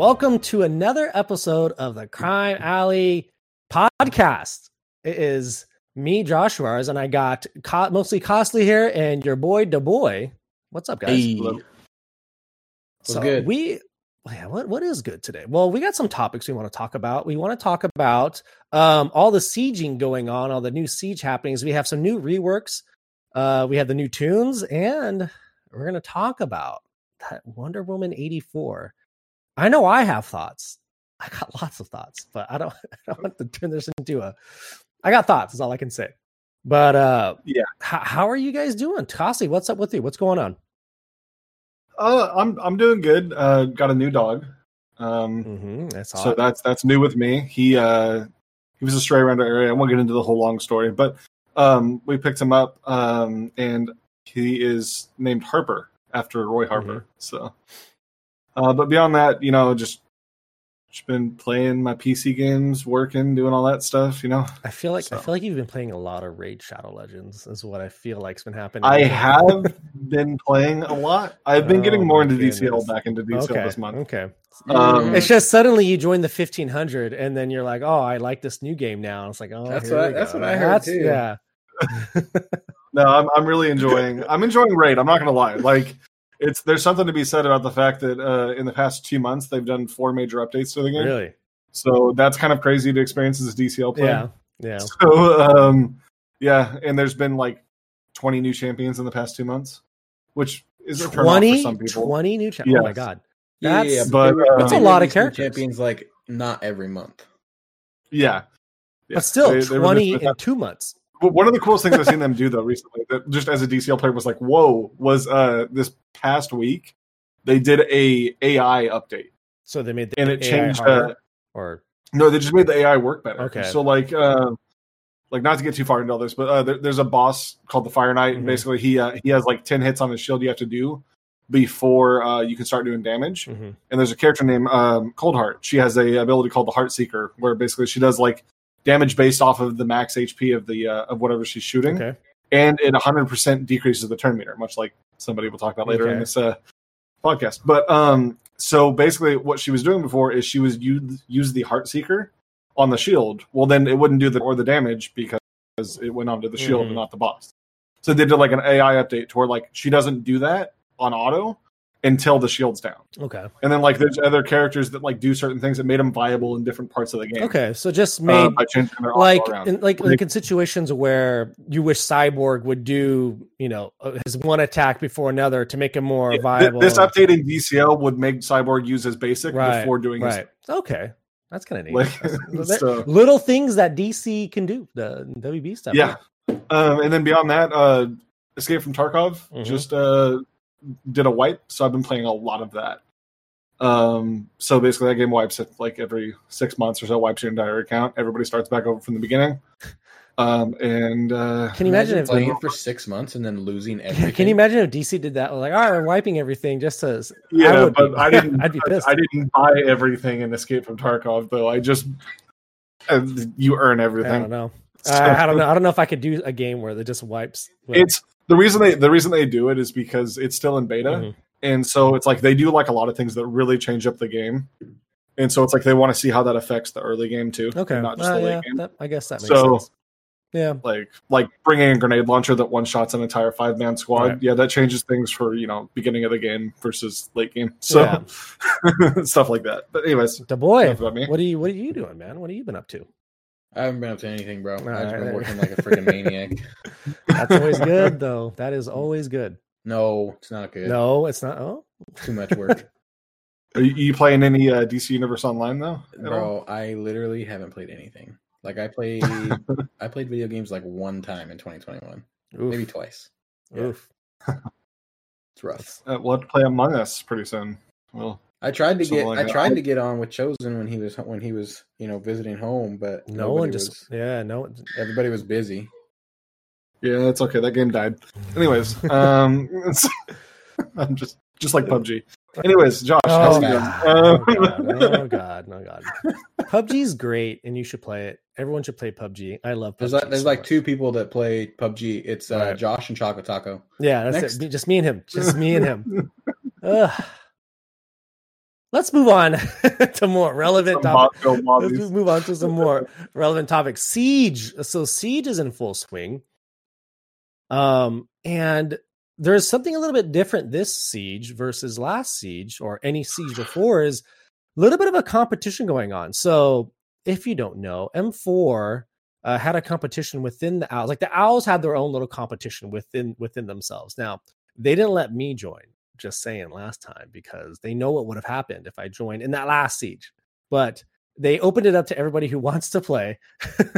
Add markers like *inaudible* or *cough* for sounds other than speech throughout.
welcome to another episode of the Crime Alley podcast. It is me, Joshua, and I got co- mostly Costly here and your boy, Da Boy. What's up, guys? Hey. Hello. What's so good? we, yeah, what what is good today? Well, we got some topics we want to talk about. We want to talk about um, all the sieging going on, all the new siege happenings. We have some new reworks. Uh, we have the new toons, and we're going to talk about that Wonder Woman eighty four. I know I have thoughts. I got *laughs* lots of thoughts, but I don't, *laughs* I don't want to turn this into a. I got thoughts. Is all I can say. But uh, Yeah. how, how are you guys doing, Kasi? What's up with you? What's going on? Uh, I'm I'm doing good. Uh, got a new dog. Um, Mm-hmm. That's so that's that's new with me. He uh he was a stray around our area. I won't get into the whole long story, but um we picked him up um and he is named Harper after Roy Harper. So uh but beyond that, you know, just just been playing my PC games, working, doing all that stuff, you know. I feel like I feel like you've been playing a lot of Raid Shadow Legends. Is what I feel like's been happening. I have been playing a lot. I've been Oh getting more into goodness. DCL back into DCL okay. this month. Okay. Um, It's just suddenly you join the fifteen hundred, and then you're like, "Oh, I like this new game now." And it's like, "Oh, That's here what I- we that's go. what I heard, That's- too. Yeah. *laughs* No, I'm I'm really enjoying. I'm enjoying Raid. I'm not gonna lie. Like, it's there's something to be said about the fact that uh, in the past two months they've done four major updates to the game. Really? So that's kind of crazy to experience as a DCL player. Yeah. Yeah. *laughs* So um, yeah, and there's been like 20 new champions in the past two months, which is a turn off for 20, some people. 20 new cha- Oh my Yes. god. Yeah, That's- yeah, but, they- uh, they That's a lot of characters. Champions like not every month. Yeah. Yeah. But still, They- they twenty just- in two months. One of the coolest things I've seen them do though recently, that just as a DCL player was like, whoa, was uh this past week they did a AI update. So they made the And it AI changed, uh, or No, they just made the AI work better. Okay. So like, uh, like not to get too far into all this, but uh, there, there's a boss called the Fire Knight, Mhm. and basically he uh, he has like ten hits on his shield you have to do before uh, you can start doing damage. Mhm. And there's a character named um, Coldheart. She has a ability called the Heart Seeker, where basically she does like damage based off of the max HP of the uh, of whatever she's shooting, okay. and it 100% decreases the turn meter, much like somebody will talk about later Okay. in this uh, podcast. But um, so basically, what she was doing before is she was use, use the Heart Seeker on the shield. Well, then it wouldn't do the or the damage because it went onto the shield Mhm. and not the boss. So they did like an AI update to where like she doesn't do that on auto until the shield's down. Okay. And then like there's other characters that like do certain things that made them viable in different parts of the game. Okay. So just uh, made by changing their like in, like Like- in situations where you wish cyborg would do you know uh, his one attack before another to make him more Yeah, viable This update in DCL would make Cyborg use his basic Right, before doing his okay that's kind of neat Like, *laughs* so- little things that dc can do the wb stuff Yeah. Um, and then beyond that, uh, Escape from Tarkov Mhm. just uh, did a wipe, so I've been playing a lot of that. Um, so basically, that game wipes it like every six months or so, wipes your entire account. Everybody starts back over from the beginning. *laughs* Um, and uh, can you imagine if playing for six months and then losing *laughs* everything? can you imagine if dc did that like all right we're wiping everything just to yeah, would but be- I *laughs* didn't. I'd be pissed. I didn't buy everything in Escape from Tarkov, though. I just uh, you earn everything. i everything. don't know So- I, I don't know i don't know if i could do a game where it just wipes but- It's the reason they the reason they do it is because it's still in beta. Mhm. and so it's like they do like a lot of things that really change up the game. And so it's like they want to see how that affects the early game too okay. not just Uh, the late yeah, game. that- i guess that makes So- sense. Yeah. like like bringing a grenade launcher that one shots an entire five man squad Right. yeah that changes things for you know beginning of the game versus late game. So *laughs* stuff like that. But anyways the boy. what are you what are you doing man? What have you been up to I haven't been up to anything, bro. I've just been working like a freaking maniac. *laughs* That's always good, though. That is always good. No, it's not good. No, it's not. Oh, Too much work. *laughs* are you, you playing any uh, dc universe online though at all? I literally haven't played anything. Like I played *laughs* I played video games like one time in 2021. oof, Maybe twice. Yeah. oof. It's rough. uh, we'll have to play among us pretty soon well I tried to get like I that. tried to get on with Chosen when he was when he was, you know, visiting home, but No one just. was, Yeah, no. One, everybody was busy. yeah it's okay that game died anyways *laughs* um *laughs* i'm just just like pubg anyways josh Oh it going? god, oh Um, god, *laughs* oh god, no god. PUBG's great, and you should play it. Everyone should play PUBG. I love. PUBG There's like there's so like two people that play PUBG. It's uh, Right. Josh and Choco Taco. Yeah, that's Next. it. Just me and him. Just me and him. Ugh. Let's move on *laughs* to more relevant topics. Let's move on to some more *laughs* relevant topics. Siege. So Siege is in full swing. Um, and there's something a little bit different this siege versus last siege or any siege before is a little bit of a competition going on. So if you don't know, M4 uh, had a competition within the owls. Like the owls had their own little competition within within themselves. Now they didn't let me join. Just saying last time because they know what would have happened if I joined in that last siege. But they opened it up to everybody who *laughs* wants to play.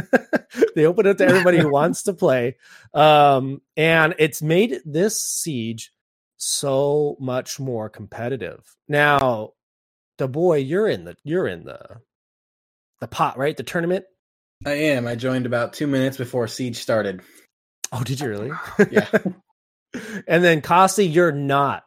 *laughs* they opened it up to everybody who wants to play. Um, and it's made this siege so much more competitive. Now, the boy, you're in the you're in the the pot, right? The tournament. I am. I joined about two minutes before Siege started. Oh, did you really? Yeah. *laughs* and then Kasi, you're not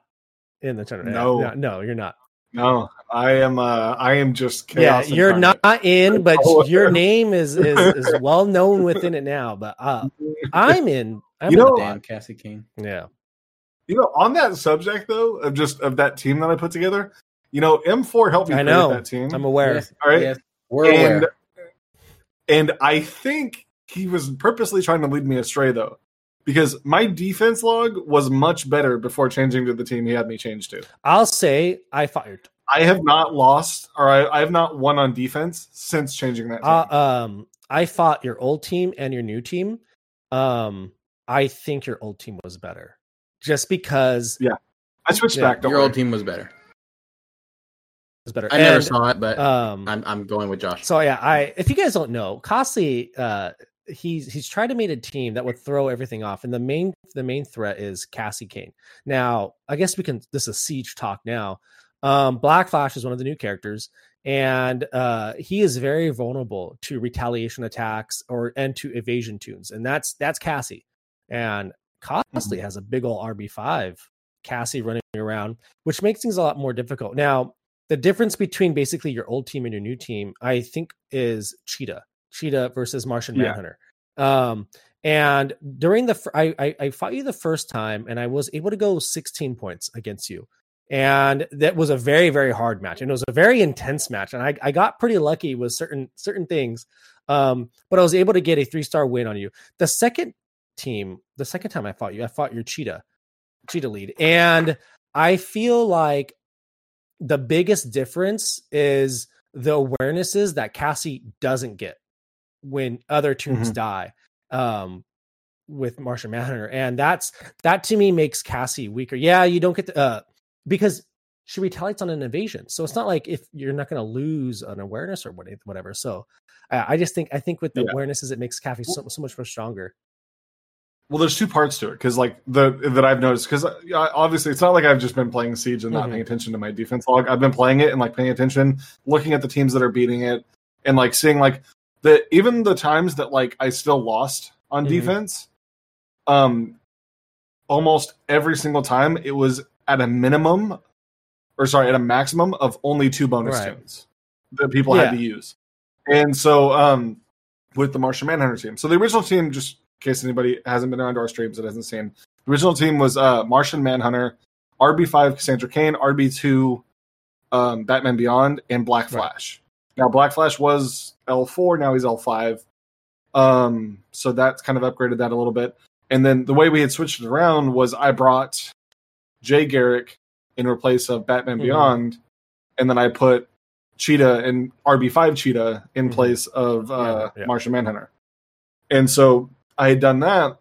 in the tournament. No. no, no, you're not. No, I am. Uh, I am just yeah, you're not in, but your name is is, *laughs* is well known within it now. But uh, I'm in. I'm You in know- Damn. Cassie King. yeah. You know, on that subject though, of just of that team that I put together, you know, M4 helped me I create know. that team. I'm aware. Yes, All right. yes, we're and aware. and I think he was purposely trying to lead me astray though, because my defense log was much better before changing to the team he had me change to. I'll say I fired. I have not lost or I, I have not won on defense since changing that. Team. Uh, um, I fought your old team and your new team. Um, I think your old team was better, just because Yeah, I switched yeah, back. Don't Your old team was better. it was better. I never saw it, but Um, I'm I'm going with Josh. So yeah, I if you guys don't know, Kasi, uh, he's he's tried to make a team that would throw everything off, and the main the main threat is Cassie Cain. Now, I guess we can. This is a siege talk now. Um, Black Flash is one of the new characters, and uh, he is very vulnerable to retaliation attacks or and to evasion toons, and that's that's Cassie. And Costly has a big old RB five Cassie running around, which makes things a lot more difficult. Now, the difference between basically your old team and your new team, I think, is Cheetah, Cheetah versus Martian Yeah. Manhunter. Um, and during the, I, I, I fought you the first time, and I was able to go 16 points against you, and that was a very, very hard match, and it was a very intense match, and I, I got pretty lucky with certain certain things, um, but I was able to get a three star win on you. The second team, the second time I fought you, I fought your Cheetah, Cheetah lead, and I feel like the biggest difference is the awarenesses that Cassie doesn't get when other toons Mhm. die um with Martian Manhunter. And that's that to me makes Cassie weaker. Yeah, you don't get the uh because she retaliates on an invasion, So it's not like if you're not gonna lose an awareness or whatever. So I I just think I think with the Yeah. awarenesses it makes Cassie so, so much more stronger. Well, there's two parts to it because, like the that I've noticed, because obviously it's not like I've just been playing Siege and not Mhm. paying attention to my defense log. I've been playing it and like paying attention, looking at the teams that are beating it, and like seeing like the even the times that like I still lost on Mhm. defense, um, almost every single time it was at a minimum, or sorry, at a maximum of only two bonus Right. toons that people Yeah. had to use, and so um, with the Martian Manhunter team, so the original team just in case anybody hasn't been around our streams that hasn't seen. The original team was uh, Martian Manhunter, RB5 Cassandra Cain, RB2 um, Batman Beyond, and Black Right. Now Black Flash was L4, now he's L5. Um, so that's kind of upgraded that a little bit. And then the way we had switched it around was I brought Jay Garrick in replace of Batman Mhm. Beyond, and then I put Cheetah and RB5 Cheetah in Mhm. place of uh, Yeah, yeah. Martian Manhunter. And so I had done that.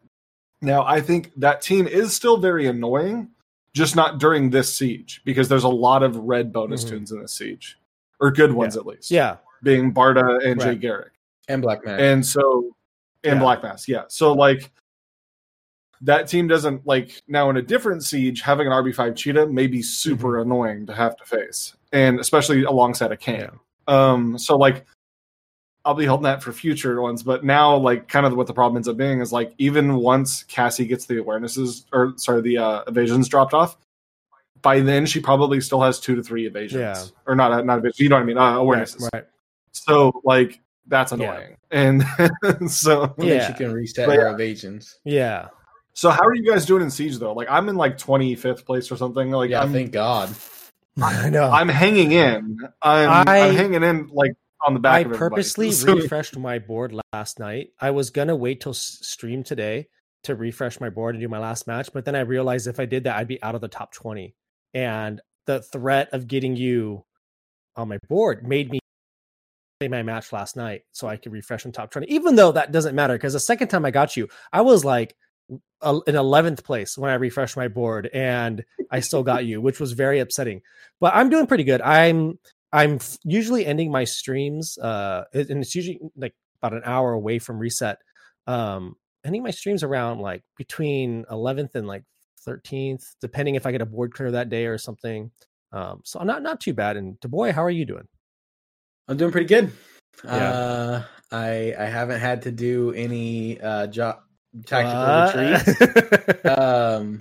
Now I think that team is still very annoying, just not during this siege because there's a lot of red bonus Mhm. toons in this siege, or good ones at least. Yeah. being Barda and Jay Garrick, and Black Man. and so and Yeah. Black Mask, yeah. So like that team doesn't like now in a different siege having an RB5 cheetah may be super Mm-hmm. annoying to have to face, and especially alongside a Cain. Um, so like I'll be holding that for future ones, but now like kind of what the problem ends up being is like even once Cassie gets the awarenesses or sorry the uh, evasions dropped off, by then she probably still has two to three evasions Yeah. or not not evasions, you know what I mean uh, awarenesses. Right. right. So like that's Yeah. annoying, and *laughs* so Yeah. she can reset But her evasions. Yeah. so how are you guys doing in siege though? Like I'm in like 25th place or something. Like Yeah, I'm thank God. *laughs* I know. I'm hanging in. I'm, I- I'm hanging in like on the back I of purposely *laughs* So- refreshed my board last night. I was gonna wait till stream today to refresh my board and do my last match, but then I realized if I did that, I'd be out of the top twenty, and the threat of getting you on my board made me play my match last night so I could refresh in top twenty. Even though that doesn't matter, because the second time I got you, I was like in eleventh place when I refreshed my board, and I still got you, which was very upsetting. But I'm doing pretty good. I'm I'm usually ending my streams, uh, and it's usually like about an hour away from reset. Um, ending my streams around like between 11th and like 13th, depending if I get a board clear that day or something. Um, so not not too bad. And boy, how are you doing? I'm doing pretty good. Yeah. Uh, I I haven't had to do any uh job tactical Uh, retreats. Um,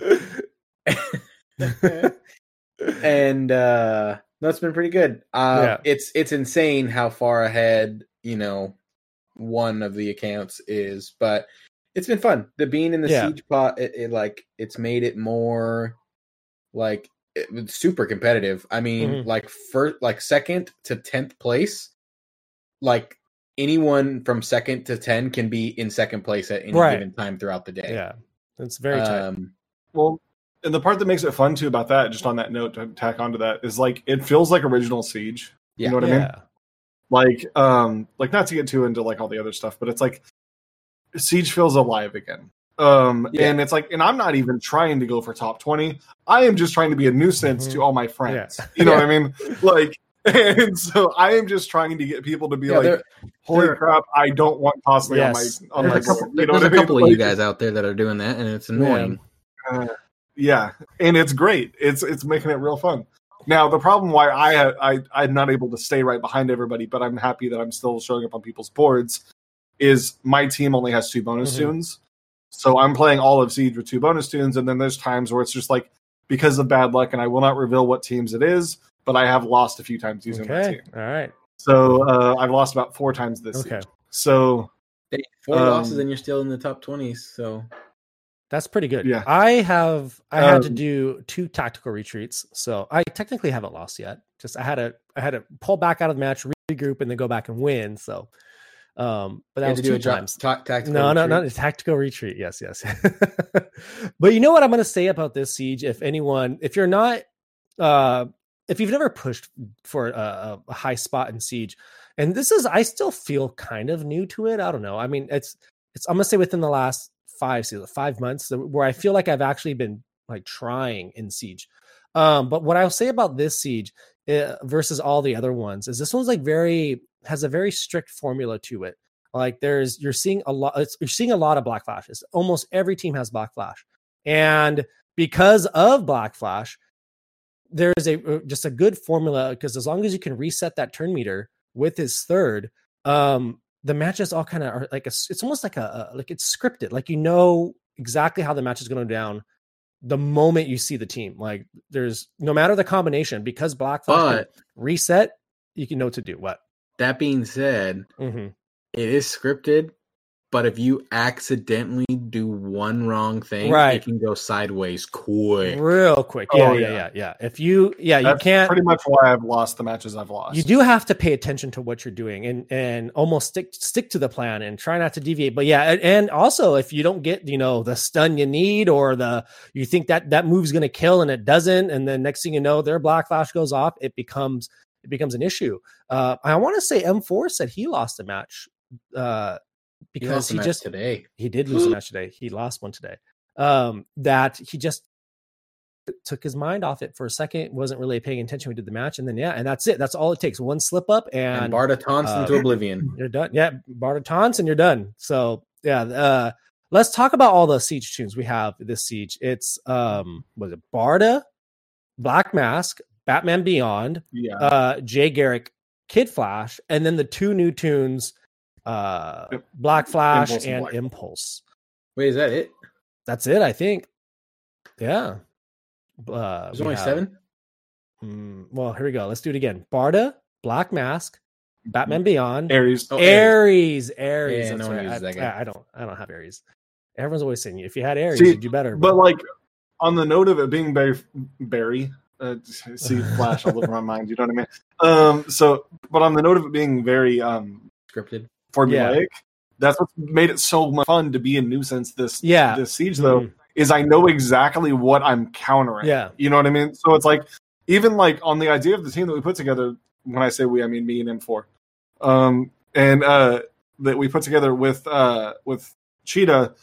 *laughs* and uh no, it's been pretty good. Uh, Yeah. it's it's insane how far ahead you know one of the accounts is, but it's been fun. The being in the Yeah. siege pot, it, it like it's made it more like it, it's super competitive. I mean, Mhm. like first, like second to tenth place, like anyone from second to ten can be in second place at any Right. given time throughout the day. yeah, it's very tight. Um, Well, and the part that makes it fun too about that, just on that note to tack onto that, is like it feels like original Siege. Yeah. You know what I mean? Like, um, like not to get too into like all the other stuff, but it's like Siege feels alive again. Um, Yeah. and it's like, and I'm not even trying to go for top twenty. I am just trying to be a nuisance Mhm. to all my friends. Yeah. You know Yeah. what I mean? Like, *laughs* and so I am just trying to get people to be yeah, like, "Holy crap! I don't want Costly Yes. on my on my a couple, You know there's what a I mean? couple of you guys out there that are doing that, and it's annoying. uh, yeah, and it's great. It's it's making it real fun. Now the problem why I I I'm not able to stay right behind everybody, but I'm happy that I'm still showing up on people's boards. Is my team only has two bonus Mhm. toons, so I'm playing all of Siege with two bonus toons, and then there's times where it's just like because of bad luck, and I will not reveal what teams it is, but I have lost a few times using that okay, team. all right, So uh, I've lost about four times this okay. Siege. So Four Um, losses and you're still in the top twenties. So That's pretty good. Yeah. I have I had to Um, do two tactical retreats, so I technically haven't lost yet. Just I had to I had to pull back out of the match, regroup, and then go back and win. So, um, but that was to do two a times. ta- tactical. No, no, retreat. not a tactical retreat. Yes, yes. *laughs* but you know what I'm going to say about this siege? If anyone, if you're not, uh, if you've never pushed for a, a high spot in siege, and this is, I still feel kind of new to it. I don't know. I mean, it's, it's. I'm going to say within the last five seasons, five months, where I feel like I've actually been like trying in siege. Um, but what I'll say about this siege uh, versus all the other ones is this one's like very has a very strict formula to it. Like there's you're seeing a lot it's, you're seeing a lot of black flashes. Almost every team has black flash. And because of black flash, there's a uh, just a good formula because as long as you can reset that turn meter with his third, um the matches all kind of are like a, it's almost like a, a like it's scripted. Like you know exactly how the match is going to go down the moment you see the team. Like there's no matter the combination because black flash can But reset, you can know what to do. What? That being said, Mm-hmm. it is scripted. But if you accidentally do one wrong thing, Right. it can go sideways quick. Real quick. Oh, Yeah, yeah, yeah. yeah, yeah. If you, yeah, you can't. pretty much why I've lost the matches I've lost. You do have to pay attention to what you're doing and and almost stick stick to the plan and try not to deviate. But yeah, and, and also if you don't get you know the stun you need or the you think that that move's going to kill and it doesn't, and then next thing you know their black flash goes off, it becomes it becomes an issue. Uh, I want to say M4 said he lost a match uh, He because he match just today. he did lose a *gasps* match today. He lost one today. Um, that he just took his mind off it for a second, wasn't really paying attention. We did the match, and then yeah, and that's it. That's all it takes. One slip up, And, and, Barda taunts uh, into oblivion. *clears throat* you're done. Yeah, Barda taunts, and you're done. So yeah, uh, let's talk about all the siege toons we have this siege. It's um, was it Barda, Black Mask, Batman Beyond, yeah. uh Jay Garrick, Kid Flash, and then the two new toons, uh Yep. Black Flash Impulse and and Black. Impulse. Wait, is that it? That's it, I think. Yeah. Uh, There's only have- seven. Mm, well, here we go. Let's do it again. Barda, Black Mask, Batman Beyond, Ares. Oh, Ares. Ares, Ares. Yeah, no right. I. I- I don't. I don't have Ares. Everyone's always saying if you had Ares, See, you'd do better. But like on the note of it being Barry, Barry uh, *laughs* see flash all over my mind. You know what I mean? Um, so, but on the note of it being very um, Scripted. formulaic, that's what made it so much fun to be a nuisance this Yeah. this siege though. Mhm. Is I know exactly what I'm countering. Yeah. You know what I mean? So it's like even like on the idea of the team that we put together. When I say we, I mean me and M4. Um, and uh, that we put together with uh with Cheetah.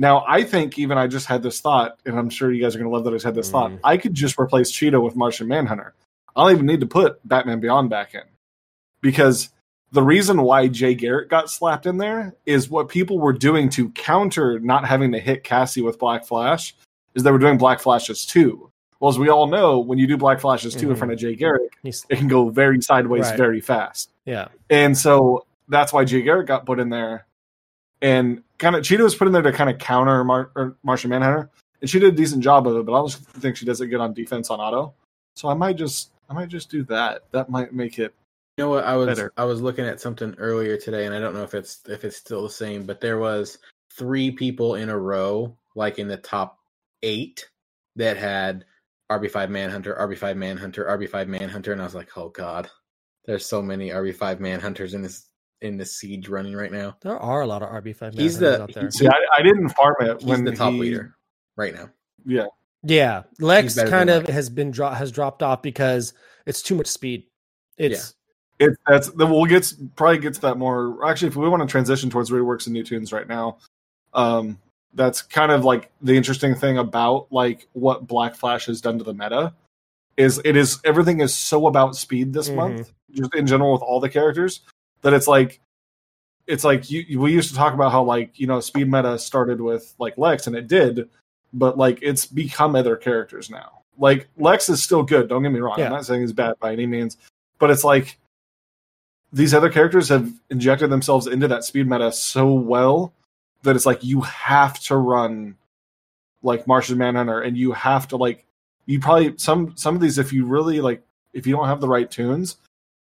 Now I think even I just had this thought, and I'm sure you guys are gonna love that I just had this thought. Mm. I could just replace Cheetah with Martian Manhunter. I don't even need to put Batman Beyond back in because the reason why Jay Garrick got slapped in there is what people were doing to counter not having to hit Cassie with Black Flash is they were doing Black Flashes too. Well, as we all know, when you do Black Flashes 2 in Mhm. front of Jay Garrick, He's, it can go very sideways Right. very fast. yeah. And so that's why Jay Garrick got put in there. And kind of Cheetah was put in there to kind of counter Mar- Martian Manhunter. And she did a decent job of it, but I don't think she does it good on defense on auto. So I might just I might just do that. That might make it You know what? I was Better. I was looking at something earlier today, and I don't know if it's if it's still the same, but there was three people in a row, like in the top eight, that had RB5 Manhunter, RB5 Manhunter, RB5 Manhunter, and I was like, oh god, there's so many RB5 Manhunters in this in the siege running right now. There are a lot of RB5 He's the- out there. See, I, I didn't farm it He's when the top he- leader right now. Yeah, Yeah, Lex kind of Lex. has been dro- has dropped off because it's too much speed. It's it, that's the we'll get probably get to that more. Actually, if we want to transition towards reworks and new toons right now, um, that's kind of like the interesting thing about like what Black Flash has done to the meta is it is everything is so about speed this Mhm. month, just in general with all the characters that it's like it's like you, we used to talk about how like you know speed meta started with like Lex and it did, but like it's become other characters now. Like Lex is still good. Don't get me wrong. Yeah. I'm not saying he's bad by any means, but it's like these other characters have injected themselves into that speed meta so well that it's like you have to run like Martian Manhunter and you have to like you probably some some of these if you really like if you don't have the right toons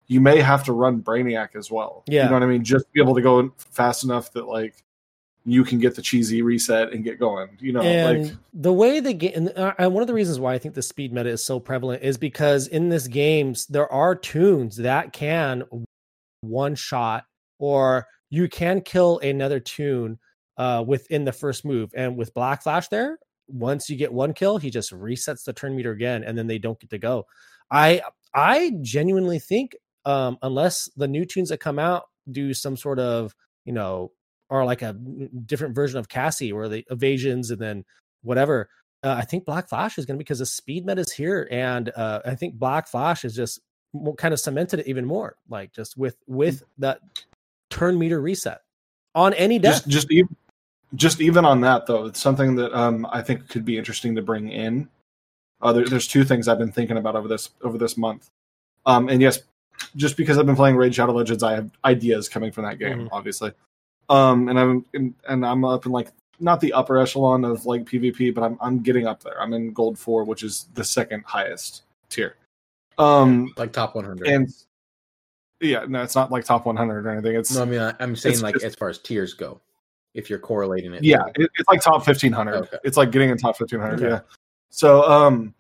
you may have to run Brainiac as well. Yeah. You know what I mean? Just be able to go fast enough that like you can get the cheesy reset and get going. You know, and like the way the game and, uh, one of the reasons why i think the speed meta is so prevalent is because in this games there are toons that can one shot or you can kill another toon uh within the first move and with black flash there once you get one kill he just resets the turn meter again and then they don't get to go i i genuinely think um unless the new toons that come out do some sort of you know are like a different version of Cassie or the evasions and then whatever. Uh, I think Black Flash is going to be because the speed meta is here, and uh, I think Black Flash is just kind of cemented it even more, like just with with that turn meter reset on any deck. just just even just even on that though, it's something that um I think could be interesting to bring in. Uh, there, there's two things I've been thinking about over this over this month. Um, and yes, just because I've been playing Raid Shadow Legends, I have ideas coming from that game, Mhm. obviously. Um, and I'm in, and I'm up in like not the upper echelon of like PvP, but I'm I'm getting up there. I'm in Gold Four, which is the second highest tier. Um, Like top 100. and yeah, no, it's not like top 100 or anything. It's no, I mean I, I'm saying like just- as far as tiers go, if you're correlating it. yeah it, it's like top 1500 Okay. it's like getting in top 1500 Okay. yeah so um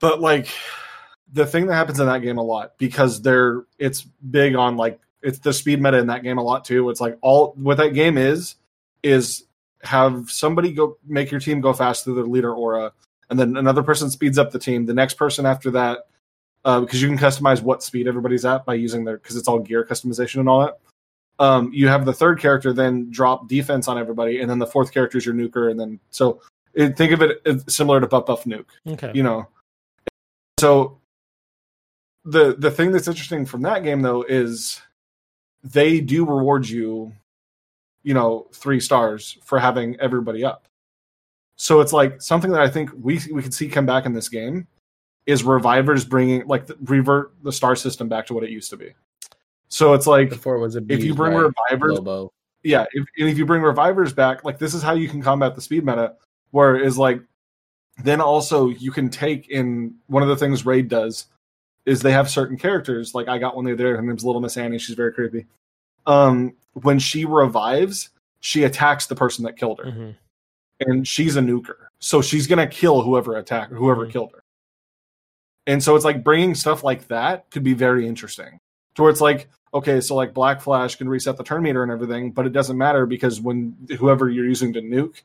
but like the thing that happens in that game a lot because they're it's big on like it's the speed meta in that game a lot too. It's like all what that game is is have somebody go make your team go fast through their leader aura and then another person speeds up the team. The next person after that uh, because you can customize what speed everybody's at by using their because it's all gear customization and all that. Um, you have the third character then drop defense on everybody, and then the fourth character is your nuker, and then so it, think of it as similar to buff buff nuke, okay, you know. So the the thing that's interesting from that game though is they do reward you, you know, three stars for having everybody up. So it's like something that I think we we could see come back in this game is revivers bringing like the, revert the star system back to what it used to be. So it's like Before it was a if you bring revivers Lobo. yeah if, and if you bring revivers back like this is how you can combat the speed meta where is like then also you can take in one of the things raid does is they have certain characters like i got one the other day her name's little miss annie she's very creepy um when she revives she attacks the person that killed her Mhm. and she's a nuker so she's gonna kill whoever attacked whoever Mhm. killed her And so it's like bringing stuff like that could be very interesting. To where it's like, okay, so like Black Flash can reset the turn meter and everything, but it doesn't matter because when whoever you're using to nuke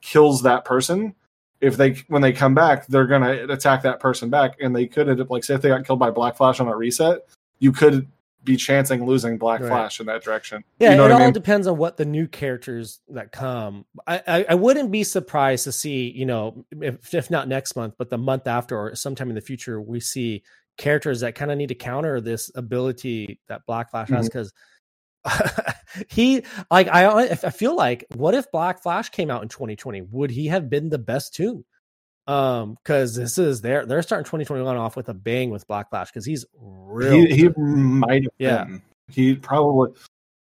kills that person, if they when they come back, they're gonna attack that person back, and they could end up like say if they got killed by Black Flash on a reset, you could be chancing losing Black Right. Flash in that direction. Yeah, you know it all mean? depends on what the new characters that come. I, I I wouldn't be surprised to see, you know, if, if not next month, but the month after or sometime in the future, we see characters that kind of need to counter this ability that Black Flash has Mm-hmm. because. *laughs* he like I I feel like what if Black Flash came out in 2020 would he have been the best toon um because this is they're they're starting 2021 off with a bang with Black Flash because he's real he, he might have Yeah. been. He probably,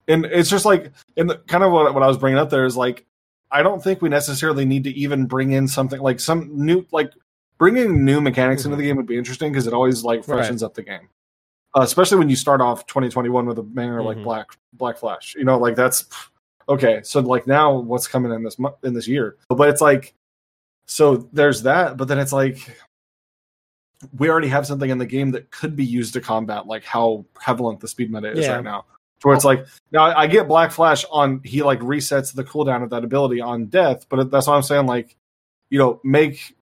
and it's just like, and the, kind of what, what I was bringing up there is like, I don't think we necessarily need to even bring in something like some new, like bringing new mechanics into the game would be interesting because it always like Mm-hmm. Right. freshens up the game, uh, especially when you start off 2021 with a banger like Mhm. Black Black Flash. You know, like that's okay. So like now, what's coming in this month in this year? But it's like, so there's that, but then it's like we already have something in the game that could be used to combat like how prevalent the speed meta is Yeah. right now. To where it's like now I get Black Flash on he like resets the cooldown of that ability on death, but that's what I'm saying. Like, you know, make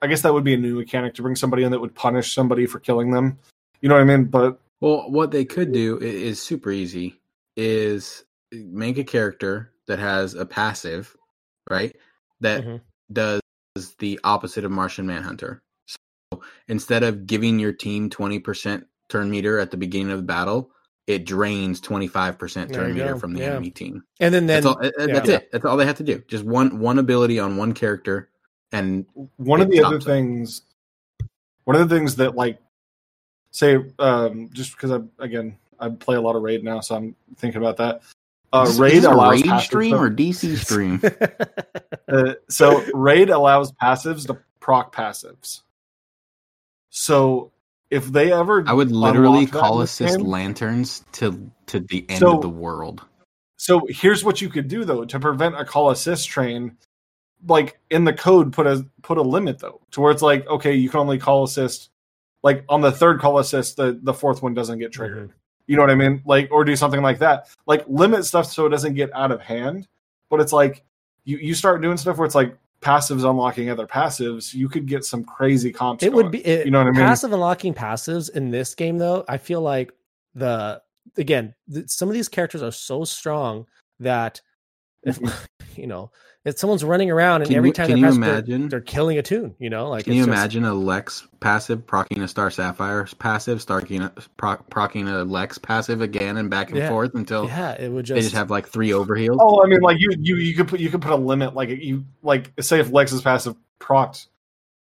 I guess that would be a new mechanic to bring somebody in that would punish somebody for killing them. You know what I mean? But Well, what they could do is super easy. Is make a character that has a passive, right? That Mhm. does the opposite of Martian Manhunter. So instead of giving your team twenty percent turn meter at the beginning of the battle, it drains twenty five percent turn meter go. from the Yeah. enemy team. and then then That's all. uh, That's yeah. it. That's all they have to do. Just one one ability on one character, and one of the other stops things one of the things that like say um just because i again i play a lot of raid now so i'm thinking about that uh raid allows rage stream to- or DC stream. *laughs* uh, so raid allows passives to proc passives so if they ever I would literally unlock that in call assist game- lanterns to to the end So- of the world. So here's what you could do though to prevent a call assist train. Like in the code, put a put a limit though to where it's like okay, you can only call assist. Like on the third call assist, the the fourth one doesn't get triggered. Mm-hmm. You know what I mean? Like or do something like that. Like limit stuff so it doesn't get out of hand. But it's like you you start doing stuff where it's like passives unlocking other passives. You could get some crazy comps. it would be it, You know what I mean? passive unlocking passives in this game though i feel like the again th- some of these characters are so strong that if you know if someone's running around and Can every you- time can they you press, they're- they're, killing a toon you know like Can it's you just- imagine a Lex passive procking a Star Sapphire passive, starting a, proc, procking a Lex passive again and back and Yeah. forth until yeah it would just, they just have like three overheals? Oh, I mean, like you, you, you could put you could put a limit. Like you, like say if Lex's passive procked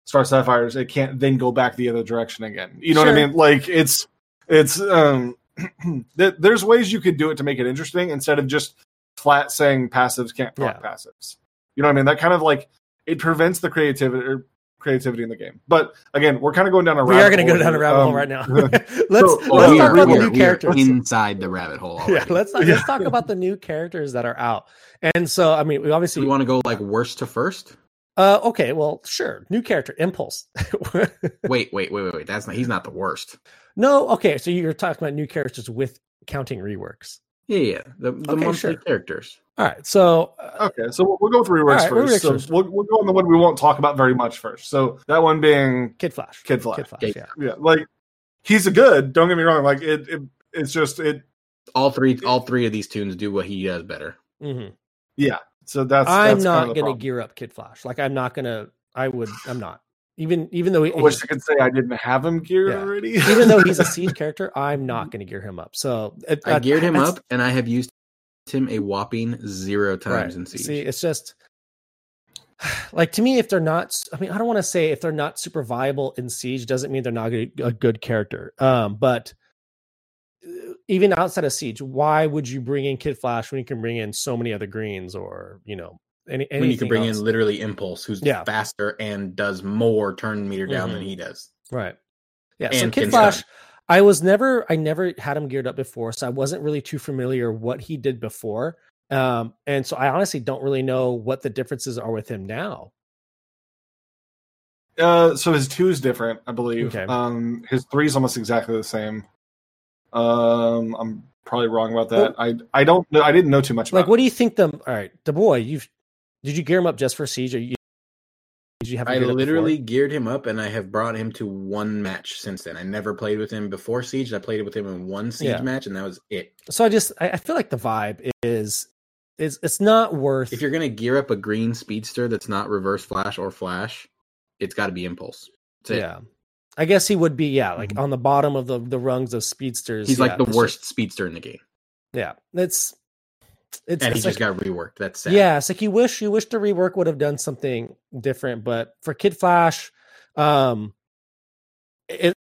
Star Sapphires, it can't then go back the other direction again. You know what I mean? Like it's it's um, *clears throat* there's ways you could do it to make it interesting instead of just flat saying passives can't proc passives. You know what I mean? That kind of like it prevents the creativity or creativity in the game. But again, we're kind of going down a we rabbit are going to go hole down a here. rabbit hole Um, right now *laughs* *laughs* let's so- let's Oh, we talk are- about the new characters inside the rabbit hole. Already. yeah let's Yeah. let's talk *laughs* about the new characters that are out and so i mean we obviously you want to go like worst to first? uh okay well sure new character impulse Wait, wait, wait, wait, wait. That's not. He's not the worst. no okay so you're talking about new characters with counting reworks Yeah, yeah. The, the Okay, monthly sure. characters. all right so uh, Okay, so we'll, we'll go with reworks All right, first. So first. we'll, we'll go on the one we won't talk about very much first. So that one being kid flash Kid Flash. kid flash Yeah. yeah yeah, like he's a good. Don't get me wrong. Like it, it it's just it. All three, all three of these toons do what he does better. Mhm. Yeah. So that's I'm that's not kind of gonna gear up Kid Flash. Like I'm not gonna. I would. I'm not. Even even though he, I wish I could say I didn't have him geared Yeah. already. even though he's a *laughs* siege character, I'm not gonna gear him up. So it, I uh, geared him up, and I have used him a whopping zero times right. in Siege. See, it's just *sighs* like to me, if they're not. I mean, I don't want to say if they're not super viable in siege doesn't mean they're not a, a good character. Um, but uh, even outside of siege, why would you bring in Kid Flash when you can bring in so many other greens or you know any when you anything can bring else? in literally Impulse, who's Yeah. faster and does more turn meter down Mhm. than he does. Right. Yeah. so And Kid Flash, stun. I was never, I never had him geared up before, so I wasn't really too familiar what he did before. Um, and so I honestly don't really know what the differences are with him now. Uh, so his two is different, I believe. Okay. Um, his three is almost exactly the same. Um, I'm probably wrong about that. I I don't know. I didn't know too much about. Like, what do you think? The all right, the boy, you've did you gear him up just for siege? Or you, did you have? I literally geared him up, and I have brought him to one match since then. I never played with him before Siege. I played with him in one Siege Yeah. match, and that was it. So I just I, I feel like the vibe is is it's not worth. If you're gonna gear up a green speedster that's not reverse flash or flash, it's got to be impulse. That's it. yeah, I guess he would be yeah like Mhm. on the bottom of the the rungs of speedsters. he's yeah, like the worst just- speedster in the game, yeah, it's it's, and he just like, got reworked. That's sad. yeah, it's like you wish you wish the rework would have done something different, but for Kid Flash, um, it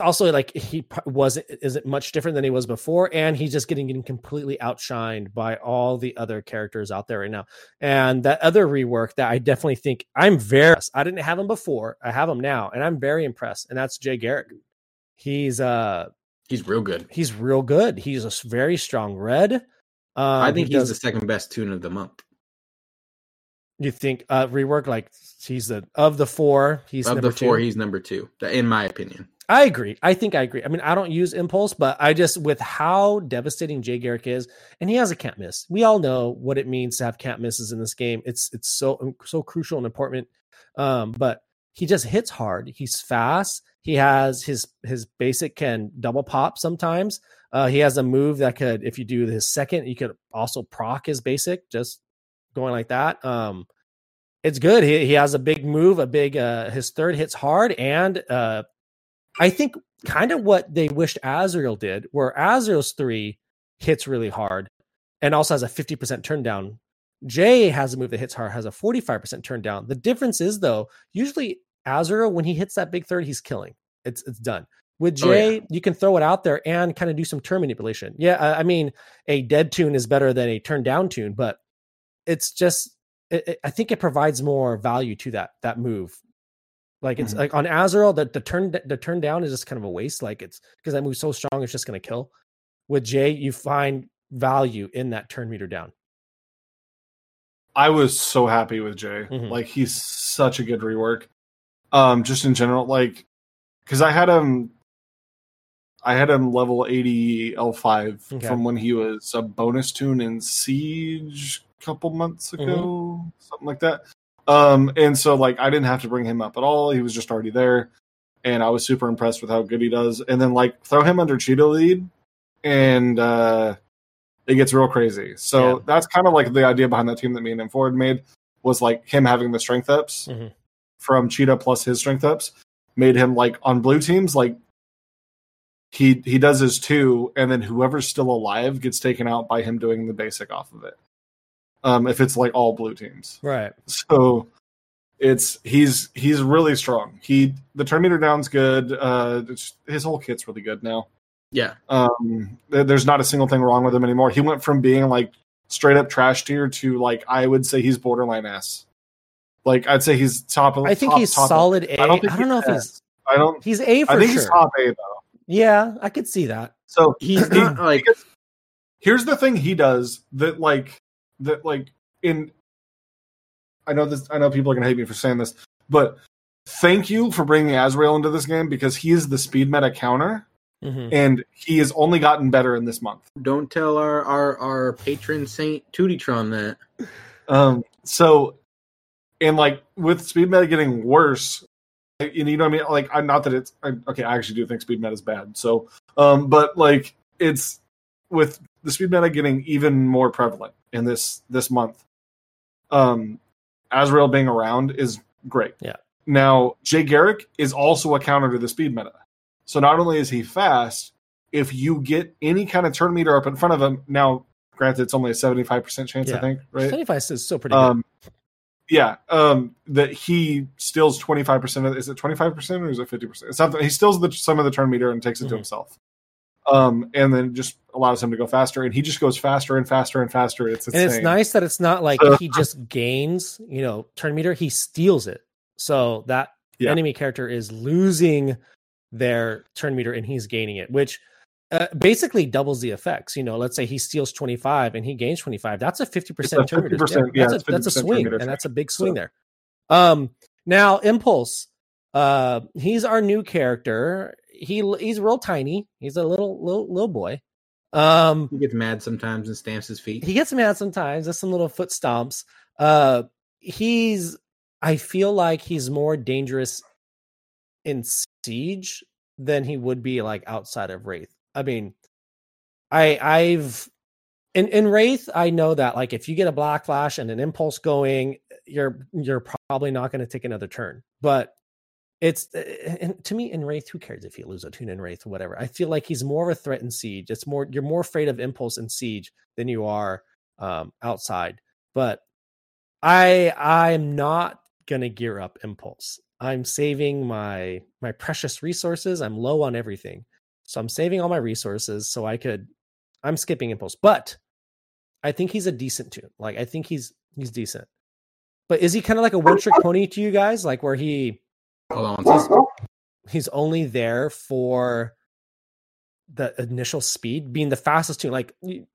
also like he wasn't isn't much different than he was before, and he's just getting getting completely outshined by all the other characters out there right now. And that other rework that I definitely think I'm very I didn't have him before, I have him now, and I'm very impressed. And that's Jay Garrick. He's uh he's real good. he's real good. He's a very strong red. Um, I think he's does- the second best toon of the month. You think uh rework like he's the of the four, he's of number the four, two. he's number two, in my opinion. I agree. I think I agree. I mean, I don't use impulse, but I just with how devastating Jay Garrick is, and he has a can't miss. We all know what it means to have can't misses in this game. It's it's so so crucial and important. Um, but he just hits hard. He's fast. He has his his basic can double pop sometimes. Uh, he has a move that could, if you do his second, you could also proc his basic, just going like that. Um, it's good. He he has a big move, a big uh his third hits hard, and uh I think kind of what they wished Azrael did, where Azrael's three hits really hard and also has a 50% turn down. Jay has a move that hits hard, has a 45% turn down. The difference is though, usually Azrael, when he hits that big third, he's killing. It's it's done. With Oh, Jay, yeah. you can throw it out there and kind of do some turn manipulation. Yeah, I, I mean, a dead toon is better than a turn down toon, but it's just it, it- I think it provides more value to that that move. Like it's Mhm. like on Azrael, the, the turn the turn down is just kind of a waste. Like it's because that move's so strong, it's just going to kill. With Jay, you find value in that turn meter down. I was so happy with Jay. Mhm. Like he's such a good rework. Um, just in general, like because I had him, I had him level eighty L five Okay. from when he was a bonus toon in Siege a couple months ago, Mm-hmm. something like that. Um, and so like I didn't have to bring him up at all. He was just already there, and I was super impressed with how good he does. And then like throw him under Cheetah lead, and uh it gets real crazy. So Yeah. that's kind of like the idea behind that team that me and M4 made was like him having the strength ups Mhm. from Cheetah plus his strength ups made him like on blue teams like he he does his two and then whoever's still alive gets taken out by him doing the basic off of it. Um if it's like all blue teams. Right. So it's he's he's really strong. He the turn meter down's good. Uh it's, his whole kit's really good now. Yeah, Um, there- there's not a single thing wrong with him anymore. He went from being like straight up trash tier to like I would say he's borderline S. Like I'd say he's top. Of, the I think top- he's top- solid A. I I don't I don't, know he's if he's I don't. he's A for I think sure. he's top A though. Yeah, I could see that. So he's not *clears throat* like here's the thing he does that like that like in. I know this. I know people are gonna hate me for saying this, but thank you for bringing Azrael into this game because he is the speed meta counter, Mhm. and he has only gotten better in this month. don't tell our our our patron saint Tutitron that. Um, so, and like with speed meta getting worse, and you know what I mean? Like, I'm not that it's I, okay. I actually do think speed meta is bad. So, um, but like it's with the speed meta getting even more prevalent in this this month. Um, Azrael being around is great. Yeah. Now, Jay Garrick is also a counter to the speed meta. So not only is he fast, if you get any kind of turn meter up in front of him, now granted it's only a 75% chance, I think, right? 75 is still pretty good. Yeah, um, that he steals twenty five percent of. Is it twenty five percent or is it fifty percent? Something. He steals the, some of the turn meter and takes it Mhm. to himself, um, and then just allows him to go faster. And he just goes faster and faster and faster. It's and it's nice that it's not like So- he just gains, you know, turn meter, he steals it. So that Yeah. enemy character is losing their turn meter and he's gaining it, which uh, basically doubles the effects. You know, let's say he steals 25 and he gains 25. That's a 50% It's a turn 50%, yeah, that's, it's a, that's a 50% turn swing, and that's a big So- swing there. Um, Now, Impulse, uh, he's our new character. He he's real tiny. He's a little little little boy. Um, He gets mad sometimes and stamps his feet. he gets mad sometimes. That's some little foot stomps. Uh, he's. I feel like he's more dangerous in siege than he would be like outside of raid. I mean, I I've in in raid, I know that like if you get a black flash and an impulse going, you're you're probably not going to take another turn. But it's uh, and to me in raid, who cares if you lose a toon in raid or whatever? I feel like he's more of a threat in siege. It's more you're more afraid of impulse in siege than you are um, outside. But I I'm not gonna gear up impulse. I'm saving my my precious resources. I'm low on everything. So I'm saving all my resources so I could I'm skipping impulse. But I think he's a decent toon. Like I think he's he's decent. But is he kind of like a one trick pony to you guys? Like where he Hold on one second. he's only there for the initial speed, being the fastest toon. Like you,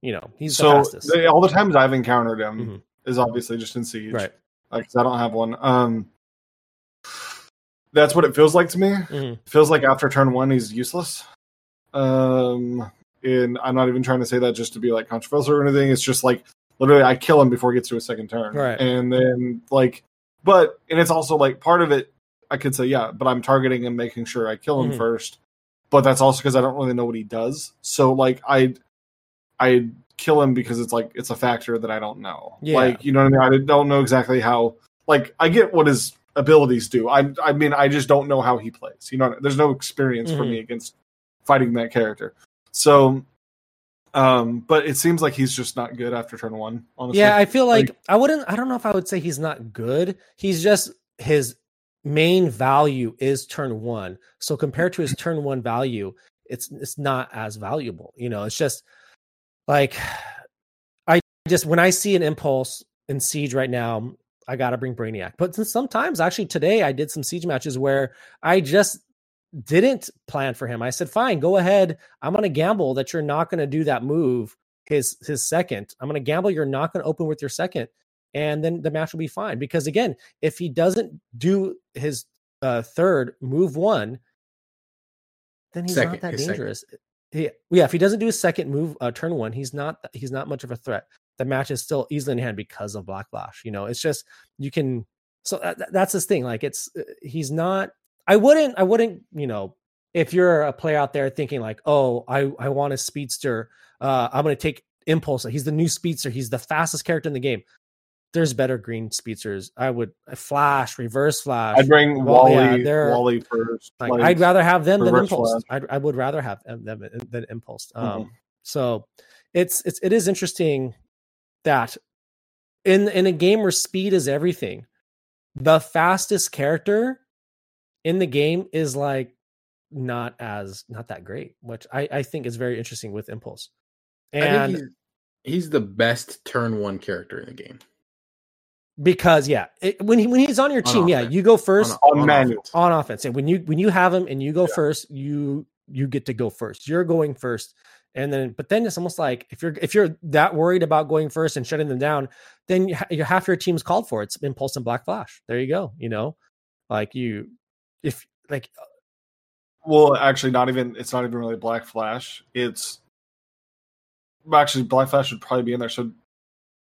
you know, he's the so fastest. the- all the times I've encountered him Mhm. is obviously just in siege, Right. Like 'cause I don't have one. Um, that's what it feels like to me. Mhm. feels like after turn one he's useless. Um, and I'm not even trying to say that just to be like controversial or anything. It's just like literally I kill him before he gets to a second turn, Right. And then like, but and it's also like part of it. I could say yeah, but I'm targeting and making sure I kill him Mhm. first. But that's also because I don't really know what he does. So like I, I kill him because it's like it's a factor that I don't know. Yeah. Like you know what I mean. I don't know exactly how. Like I get what his abilities do. I I mean I just don't know how he plays. You know, there's no experience for Mhm. me against fighting that character. So, um, but it seems like he's just not good after turn one. Honestly, Yeah, I feel like, Like- I wouldn't. I don't know if I would say he's not good. He's just his main value is turn one. So compared to his turn one value, it's it's not as valuable. You know, it's just like I just when I see an impulse in siege right now, I got to bring Brainiac. But sometimes, actually, today I did some siege matches where I just didn't plan for him. I said, "Fine, go ahead. I'm going to gamble that you're not going to do that move." his his second. I'm going to gamble you're not going to open with your second, and then the match will be fine. Because again, if he doesn't do his uh, third move one, then he's Second, not that second. dangerous. He, yeah, if he doesn't do his second move, uh, turn one, he's not he's not much of a threat. The match is still easily in hand because of Black Flash. You know, it's just you can. So that, that- that's his thing. Like it's uh, he's not. I wouldn't. I wouldn't. You know, if you're a player out there thinking like, oh, I I want a speedster. Uh, I'm going to take Impulse. He's the new speedster. He's the fastest character in the game. There's better green speedsters. I would uh, Flash, Reverse Flash. I'd bring Well, Wally they're- Wally first. Like, like- I'd rather have them than Impulse. I'd, I would rather have them than, Impulse. Um, Mhm. So it's it's it is interesting that in in a game where speed is everything, the fastest character in the game is like not as not that great, which I I think is very interesting with Impulse. I And think he's, he's the best turn one character in the game. because yeah, it, when he when he's on your On team, yeah, you go first. on on manual. offense. on offense. And when you when you have him and you go first, you you get to go first. You're going first. And then but then it's almost like if you're if you're that worried about going first and shutting them down, then you, ha- you half your team's called for. It's Impulse and Black Flash. There you go, you know? Like you if like Well, actually, not even. It's not even really Black Flash. It's actually Black Flash should probably be in there. So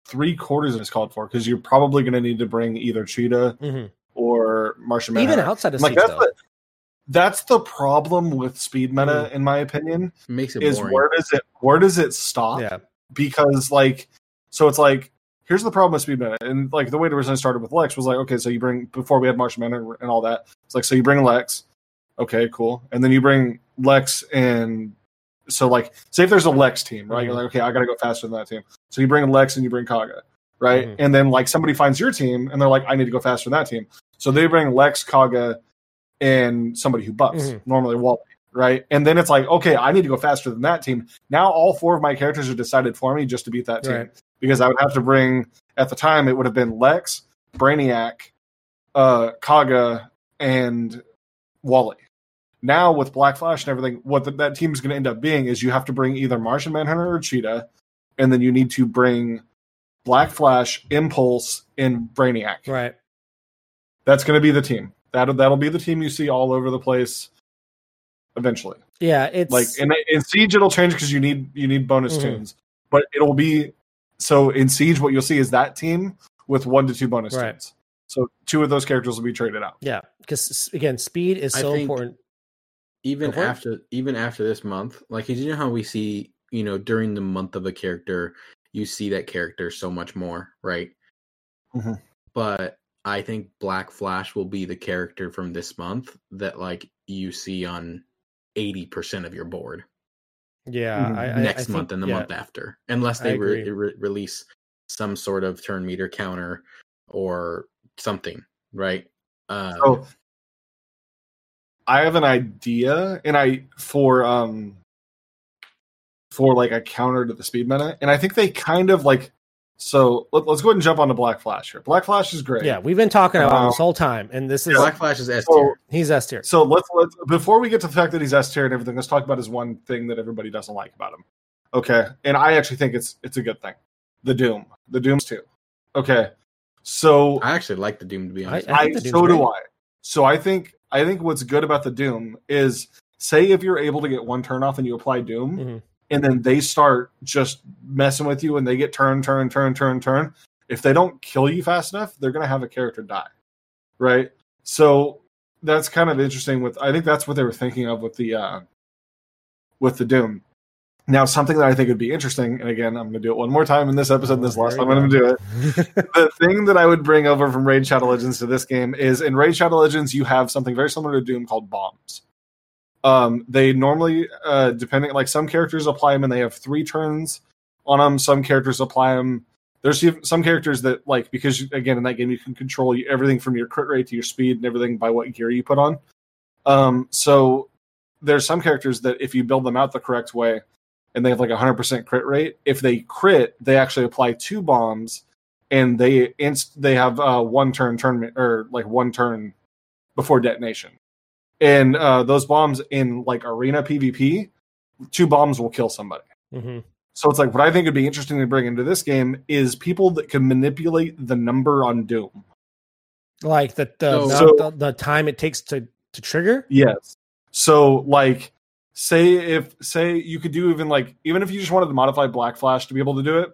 three quarters is called for because you're probably going to need to bring either Cheetah mhm. or Martian even outside of like that's the, that's the problem with speed meta, Mhm. in my opinion. Makes it Is boring. where does it where does it stop? Yeah. because like so it's like here's the problem with speed meta and like the way the reason I started with lex was like okay so you bring before we had martian manhunter and all that it's like so you bring lex okay cool and then you bring lex and so like say if there's a lex team right you're Mhm. like okay i gotta go faster than that team so you bring lex and you bring kaga right Mhm. and then like somebody finds your team and they're like i need to go faster than that team so they bring lex kaga and somebody who buffs Mhm. normally wally right and then it's like okay i need to go faster than that team now all four of my characters are decided for me just to beat that team Right. because I would have to bring at the time it would have been Lex, Brainiac, uh, Kaga, and Wally. Now with Black Flash and everything, what the, that team is going to end up being is you have to bring either Martian Manhunter or Cheetah, and then you need to bring Black Flash, Impulse, and Brainiac. Right. That's going to be the team. That that'll be the team you see all over the place. Eventually, Yeah, it's like in, in Siege, it'll change because you need you need bonus Mhm. toons, but it'll be so in Siege. What you'll see is that team with one to two bonus Right. toons. So two of those characters will be traded out. yeah, because again, speed is I so think- important. even Go for it. after even after this month like you know how we see you know during the month of a character you see that character so much more right Mhm. but i think black flash will be the character from this month that like you see on 80% of your board Yeah, Mhm. I, I, next I think- month and the yeah, month after unless they re- re- release some sort of turn meter counter or something right um, So I have an idea, and I for um for like a counter to the speed meta, and I think they kind of like. So let, us go ahead and jump onto Black Flash here. Black Flash is great. Yeah, we've been talking about him Um, this whole time, and this is black flash is s So, tier he's S tier. so let's let's before we get to the fact that he's S tier and everything, let's talk about his one thing that everybody doesn't like about him. Okay, and I actually think it's it's a good thing. The Doom, the Doom's too. Okay, so i actually like the doom to be honest I I, think the Doom's so do great. I. So I think I think what's good about the Doom is say if you're able to get one turn off and you apply Doom, Mhm. And then they start just messing with you and they get turn, turn, turn, turn, turn. If they don't kill you fast enough, they're gonna have a character die. Right? So that's kind of interesting with I think that's what they were thinking of with the uh with the Doom. Now something that I think would be interesting, and again I'm gonna do it one more time in this episode, and this Oh, last time we I'm gonna do it the thing that I would bring over from Raid Shadow Legends to this game is in Raid Shadow Legends you have something very similar to Doom called bombs. Um, they normally, uh, depending like some characters apply them and they have three turns on them. Some characters apply them. There's some characters that like because again in that game you can control everything from your crit rate to your speed and everything by what gear you put on. Um, so there's some characters that if you build them out the correct way and they have like a 100% crit rate, if they crit, they actually apply two bombs and they inst- they have uh, one turn turn or like one turn before detonation. And uh, those bombs in like arena PvP, two bombs will kill somebody. Mhm. So it's like what I think would be interesting to bring into this game is people that can manipulate the number on Doom. Like the the, So- the, the time it takes to to trigger. Yes. So like say if say you could do even like even if you just wanted to modify Black Flash to be able to do it,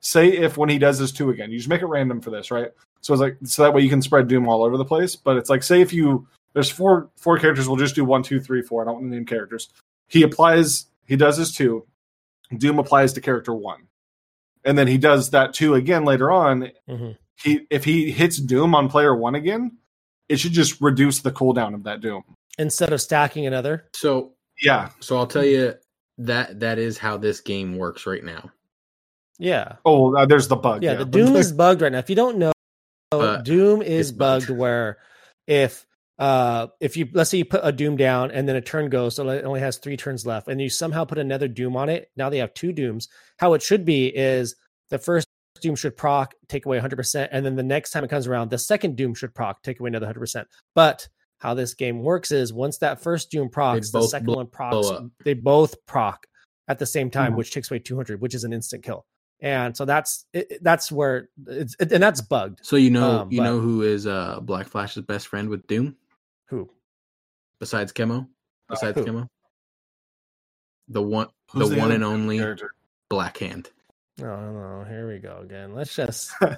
say if when he does this two again, you just make it random for this, right? So it's like so that way you can spread Doom all over the place. But it's like say if you there's four four characters, we'll just do one, two, three, four. I don't want to name characters. He applies he does his two. Doom applies to character one. And then he does that two again later on. Mhm. He if he hits Doom on player one again, it should just reduce the cooldown of that Doom. Instead of stacking another. so Yeah. so i'll tell you that that is how this game works right now Yeah. Oh, uh, there's the bug. Yeah, the Doom *laughs* is bugged right now. If you don't know, Uh, Doom is bugged. bugged where if uh if you let's say you put a Doom down and then a turn goes, so it only has three turns left, and you somehow put another Doom on it. Now they have two Dooms. How it should be is the first Doom should proc, take away 100%, and then the next time it comes around, the second Doom should proc, take away another 100%. But how this game works is once that first Doom procs, the second blow- one procs, up. they both proc at the same time, Mhm. which takes away 200, which is an instant kill. And so that's it, it- that's where it's it, and that's bugged. so you know Um, you but- know who is uh black flash's best friend with doom Who? besides chemo besides who? chemo the one Who's the, the one and only character? black hand Oh no, here we go again. Let's just *laughs* and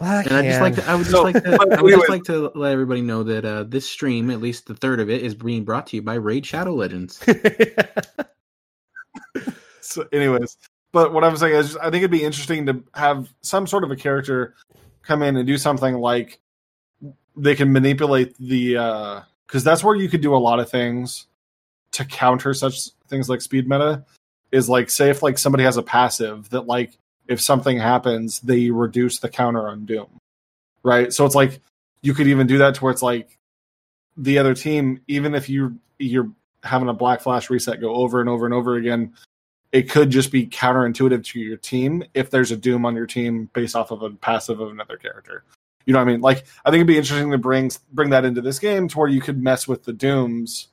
i just like to, i would just So, like to *laughs* i would just like to let everybody know that uh this stream at least the third of it is being brought to you by raid shadow legends *laughs* So, anyways, but what I'm saying is, I think it'd be interesting to have some sort of a character come in and do something like they can manipulate the uh, because that's where you could do a lot of things to counter such things like speed meta. Is like say if like somebody has a passive that like if something happens they reduce the counter on Doom, right? So it's like you could even do that to where it's like the other team, even if you you're having a black flash reset go over and over and over again, it could just be counterintuitive to your team if there's a doom on your team based off of a passive of another character. You know what I mean? Like I think it'd be interesting to bring bring that into this game to where you could mess with the dooms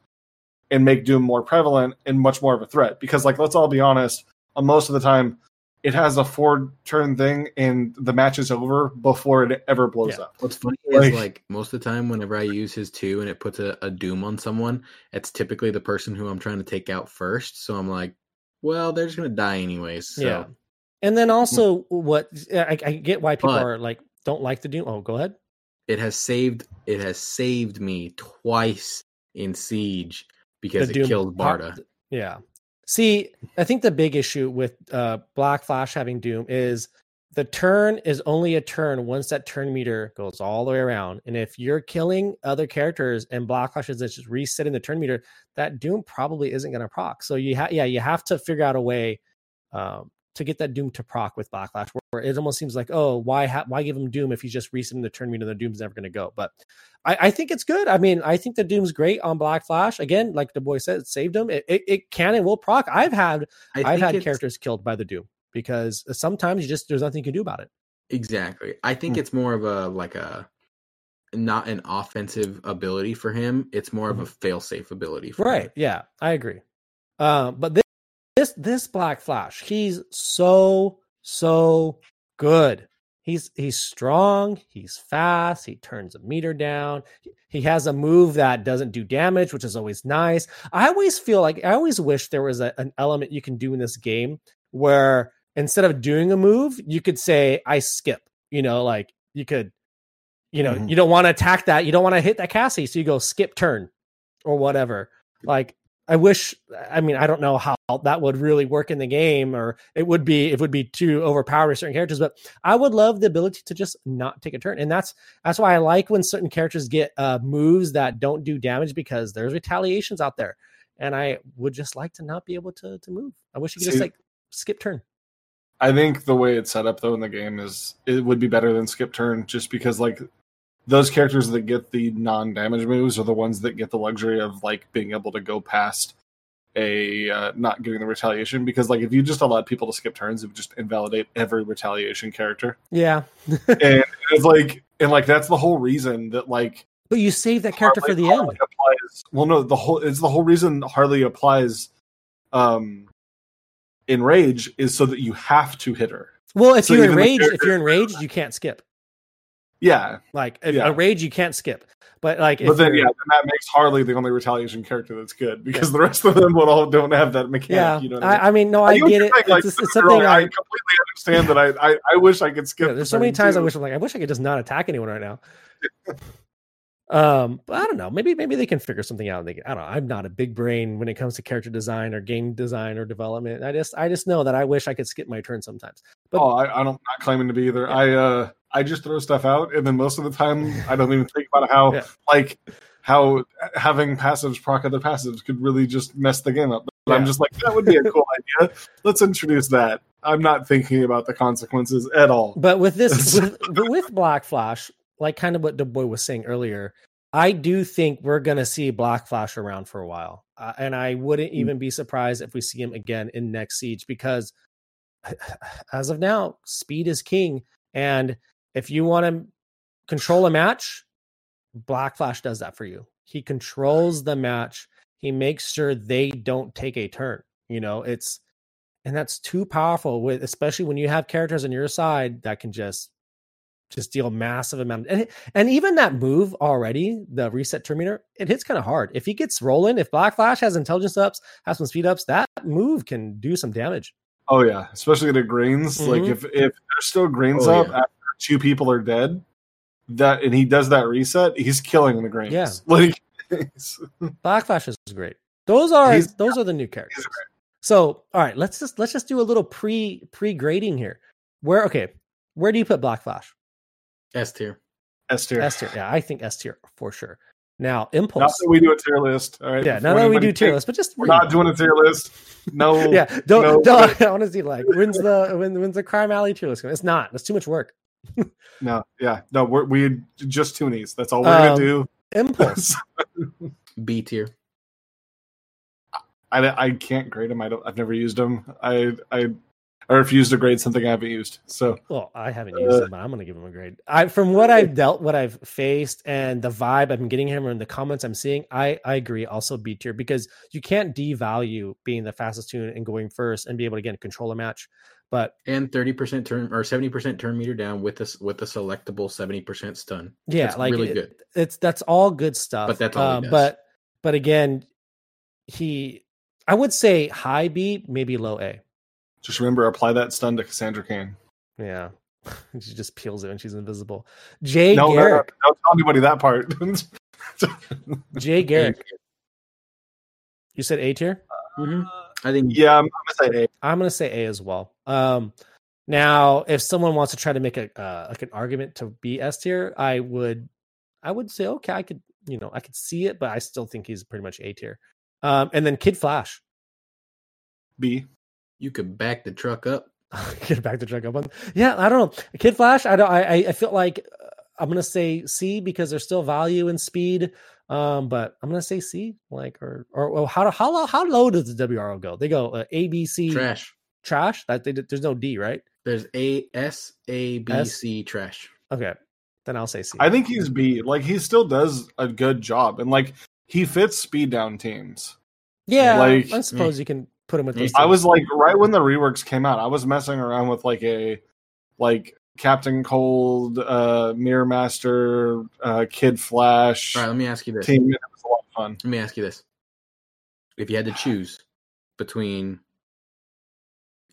and make doom more prevalent and much more of a threat. Because like let's all be honest, uh, most of the time it has a four turn thing and the match is over before it ever blows Yeah. up. What's funny Like- is like most of the time, whenever I use his two and it puts a, a doom on someone, it's typically the person who I'm trying to take out first. So I'm like, well, they're just gonna die anyways. So Yeah. And then also, what I, I get why people But- are like don't like the Doom. Oh, go ahead. it has saved it has saved me twice in siege because The it Doom killed Barda. Yeah. See, I think the big issue with uh, Black Flash having Doom is the turn is only a turn once that turn meter goes all the way around. And if you're killing other characters and Black Flash is just resetting the turn meter, that Doom probably isn't going to proc. So you have, yeah, you have to figure out a way um, to get that Doom to proc with Black Flash, where, it almost seems like, oh, why ha- why give him Doom if he's just resetting the turn meter? The Doom's never going to go. But I, I think it's good. I mean, I think the Doom's great on Black Flash. Again, like the boy said, it saved him. It, it, it can and will proc. I've had I I've had characters killed by the Doom because sometimes you just there's nothing you can do about it. Exactly. I think Hmm. it's more of a like a not an offensive ability for him. It's more of a fail safe ability for Mm-hmm. Right? him. Yeah, I agree. Um, but this, this Black Flash, he's so so good. He's he's strong. He's fast. He turns a meter down. He has a move that doesn't do damage, which is always nice. I always feel like I always wish there was a, an element you can do in this game where instead of doing a move, you could say I skip. You know, like you could, you know, Mhm. you don't want to attack that. You don't want to hit that Cassie, so you go skip turn or whatever. Like I wish. I mean, I don't know how that would really work in the game, or it would be it would be too overpowered certain characters. But I would love the ability to just not take a turn, and that's that's why I like when certain characters get uh, moves that don't do damage because there's retaliations out there, and I would just like to not be able to to move. I wish you could just like skip turn. I think the way it's set up though in the game is it would be better than skip turn just because like those characters that get the non-damage moves are the ones that get the luxury of like being able to go past a uh, not getting the retaliation because like if you just allowed people to skip turns it would just invalidate every retaliation character Yeah, *laughs* and it's like and like that's the whole reason that like but you save that character for the Harley end. applies well no the whole it's the whole reason Harley applies um in rage is so that you have to hit her Well, if So you're enraged, if you're enraged, you can't skip. Yeah Like if Yeah. a rage, you can't skip. But like, but if then yeah, then that makes Harley the only retaliation character that's good because the rest of them would all don't have that mechanic. yeah, you know I mean? I, I mean, no, I get get it. saying, like, It's, just- it's don't get me something I. I completely understand that. I, I I wish I could skip. yeah, there's so many times I wish I'm like, I wish I could just not attack anyone right now. um, but I don't know. Maybe maybe they can figure something out. They can, I don't know. I'm not a big brain when it comes to character design or game design or development. I just I just know that I wish I could skip my turn sometimes. But oh, I, I don't not claiming to be either. Yeah. I uh I just throw stuff out, and then most of the time I don't even think about how Yeah. like how having passives proc other passives could really just mess the game up. But I'm just like that would be a cool *laughs* idea. Let's introduce that. I'm not thinking about the consequences at all. But with this, *laughs* with, but with Black Flash, like kind of what the boy was saying earlier, I do think we're going to see Black Flash around for a while, uh, and I wouldn't even be surprised if we see him again in next siege because, *sighs* as of now, speed is king, and if you want to control a match, Black Flash does that for you. He controls the match. He makes sure they don't take a turn. You know, it's and that's too powerful with especially when you have characters on your side that can just just deal massive amount and and even that move already the reset turn meter it hits kind of hard if he gets rolling if black flash has intelligence ups has some speed ups that move can do some damage Oh yeah, especially the greens Like Mhm. if if there's still greens Oh, up yeah. after two people are dead, that and he does that reset, he's killing the grains. Yeah. *laughs* Like it's- black flash is great those are He's- those are the new characters so all right let's just let's just do a little pre pre grading here where okay where do you put black flash S tier. S tier. s tier yeah i think s tier for sure now Not impulse that we do a tier list. All right. yeah Before now that we do tier list but just We're not doing a tier list. No. *laughs* yeah, don't no, don't. *laughs* I want to see like when's the when when's the crime alley tier list? coming? It's not. It's too much work. No. Yeah. No. We're we just toonies. That's all we're Um, gonna do. Impulse. *laughs* B tier. I, I can't grade them. I don't. I've never used them. I I I refuse to grade something I haven't used. So Well, I haven't used him, but I'm gonna give him a grade. I from what I've dealt, what I've faced, and the vibe I've been getting him, and the comments I'm seeing, I I agree. Also, B tier because you can't devalue being the fastest toon and going first and be able to get a controller match. But and thirty percent turn or seventy percent turn meter down with this with a selectable seventy percent stun. yeah, That's like really it- good. It's that's all good stuff. But that's all he Um, does. But but again, he I would say high B, maybe low A. just remember, apply that stun to Cassandra Cain. Yeah. *laughs* she just peels it and she's invisible. Jay No, no, no, Garrick. don't tell anybody that part. *laughs* Jay Garrick. You said A tier? Mhm. I think yeah, I'm, I'm gonna say A. I'm gonna say A as well. Um, now, if someone wants to try to make a uh, like an argument to be S tier, I would, I would say okay, I could, you know, I could see it, but I still think he's pretty much A tier. Um, and then Kid Flash, B. you could back the truck up. *laughs* get back to drug up on. Yeah, I don't know, Kid Flash. I don't. I I- I feel like uh, I'm gonna say C because there's still value in speed. Um, but I'm gonna say C, like or or, or how how low how low does the WRO go? They go uh, A B C Trash. trash. That they, there's no D, right? There's A S A B S? C trash. Okay, then I'll say C. I think he's B. Like he still does a good job, and like he fits speed down teams. Yeah, Like- I suppose you can put him with Yeah. those. I teams. was like right when the reworks came out, I was messing around with like a like Captain Cold, uh Mirror Master, uh Kid Flash All right, let me ask you this. team. It was a lot of fun. Let me ask you this. If you had to choose between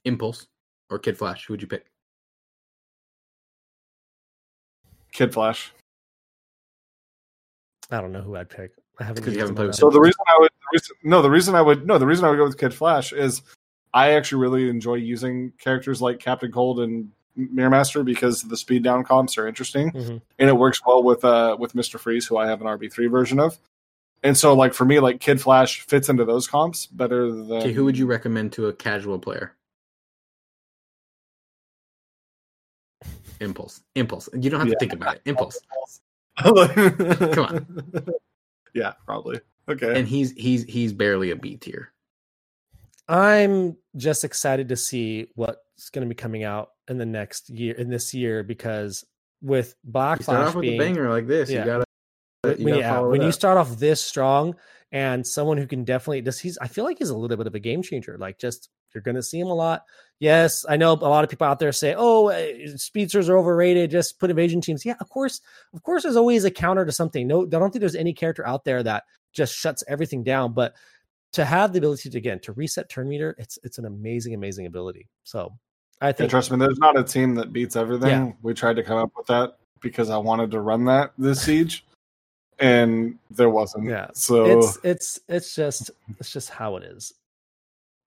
Impulse or Kid Flash, who would you pick? Kid Flash. I don't know who I'd pick. I haven't. 'Cause you used haven't played with. So the reason I would the reason, no, the reason I would no, the reason I would go with Kid Flash is I actually really enjoy using characters like Captain Cold and Mirror Master because the speed down comps are interesting Mhm. and it works well with uh with Mister Freeze, who I have an RB three version of. And so, like for me, like Kid Flash fits into those comps better than Okay, who would you recommend to a casual player? Impulse. Impulse. You don't have to think about it. Impulse. *laughs* Come on. yeah, probably. Okay. And he's he's he's barely a B tier. I'm just excited to see what's going to be coming out in the next year, in this year, because with Black You Flash with being a banger like this. yeah. You gotta when, you gotta yeah, when you start off this strong and someone who can definitely does he's I feel like he's a little bit of a game changer. Like just you're gonna see him a lot. Yes, I know a lot of people out there say, "Oh, eh, speedsters are overrated. Just put evasion teams." Yeah, of course, of course. There's always a counter to something. No, I don't think there's any character out there that just shuts everything down. But to have the ability to again to reset turn meter, it's it's an amazing, amazing ability. So I Yeah, think trust me, there's not a team that beats everything. Yeah. We tried to come up with that because I wanted to run that this siege, and there wasn't. Yeah. So it's it's it's just it's just how it is.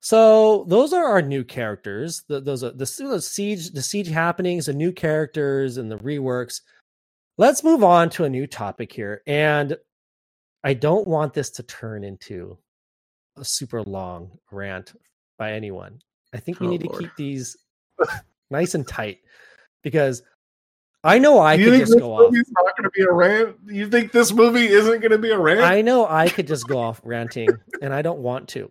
So those are our new characters. The, those are the, the siege the siege happenings, the new characters, and the reworks. Let's move on to a new topic here, and I don't want this to turn into a super long rant by anyone. I think we Oh, need Lord. to keep these *laughs* nice and tight because I know I you could think just this go off. not going to be a rant? You think this movie isn't going to be a rant? I know I could just go off ranting, and I don't want to.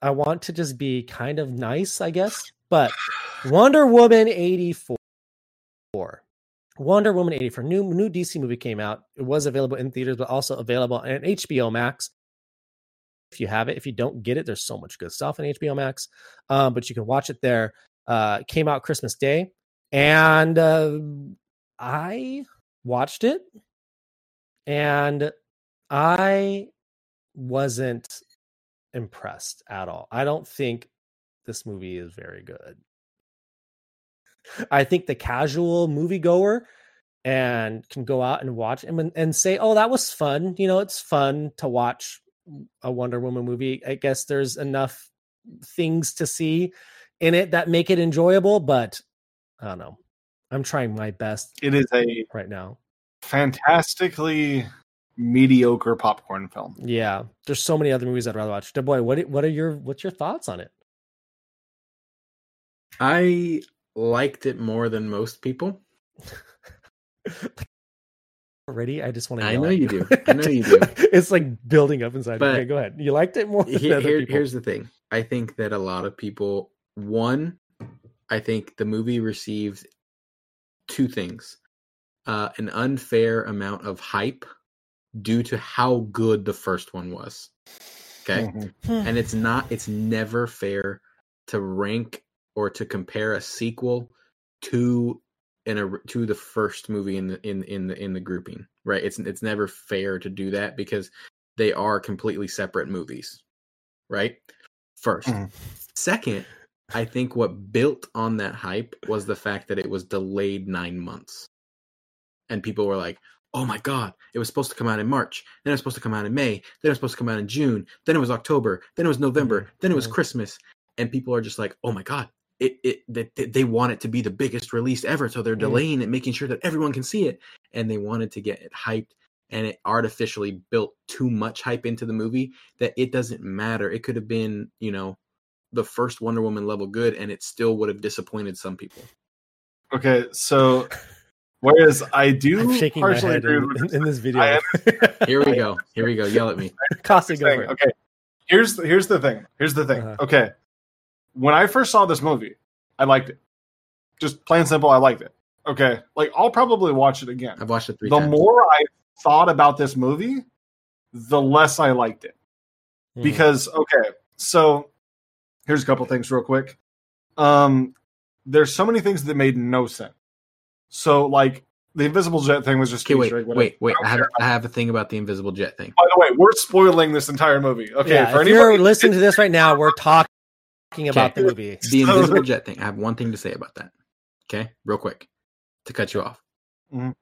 I want to just be kind of nice, I guess. But Wonder Woman 84. Wonder Woman 84. New new DC movie came out. It was available in theaters, but also available on HBO Max. If you have it, if you don't get it, there's so much good stuff on HBO Max. Um, but you can watch it there. Uh, came out Christmas Day, and uh, I watched it, and I wasn't impressed at all. I don't think this movie is very good. I think the casual moviegoer and can go out and watch and and say, "Oh, that was fun." You know, it's fun to watch a Wonder Woman movie. I guess there's enough things to see in it that make it enjoyable, but I don't know. I'm trying my best it is a right now. fantastically mediocre popcorn film. Yeah, there's so many other movies I'd rather watch. boy, what what are your what's your thoughts on it? I liked it more than most people. *laughs* Already, I just want to. *laughs* I know you do. I know you do. it's like building up inside. But okay, go ahead. You liked it more than Here- other here's the thing. I think that a lot of people, one, I think the movie received two things: uh, an unfair amount of hype due to how good the first one was. Okay, Mhm. and it's not. It's never fair to rank or to compare a sequel to in a to the first movie in the in in the in the grouping. Right? It's it's never fair to do that because they are completely separate movies. Right? 1st Mhm. Second, I think what built on that hype was the fact that it was delayed nine months. And people were like, oh my God, it was supposed to come out in March. Then it was supposed to come out in May. Then it was supposed to come out in June. Then it was October. Then it was November. Mm-hmm. Then it was. Christmas. And people are just like, oh my God, it, it, they, they- want it to be the biggest release ever. So they're delaying it, making sure that everyone can see it. And they wanted to get it hyped. And it artificially built too much hype into the movie that it doesn't matter. It could have been, you know, the first Wonder Woman level good, and it still would have disappointed some people. Okay, so *laughs* whereas I do I'm shaking my partially head agree in, with in, in this *laughs* video. I *laughs* Here we go. Here we go. Yell at me. Costa, go thing. for it. Okay, here's the, here's the thing. Here's the thing. Uh-huh. Okay, when I first saw this movie, I liked it. Just plain simple, I liked it. Okay, like I'll probably watch it again. I've watched it three The times. more I thought about this movie, the less I liked it. Mhm. because okay so here's a couple things real quick um there's so many things that made no sense so like the invisible jet thing was just Okay, wait, Easter egg, whatever. wait, wait. I I have. I have a thing about the invisible jet thing. by the way we're spoiling this entire movie okay yeah, for if anybody you're listening to this right now, we're *laughs* talking about the movie. The invisible jet thing. I have one thing to say about that. Okay, real quick to cut you off. Mhm.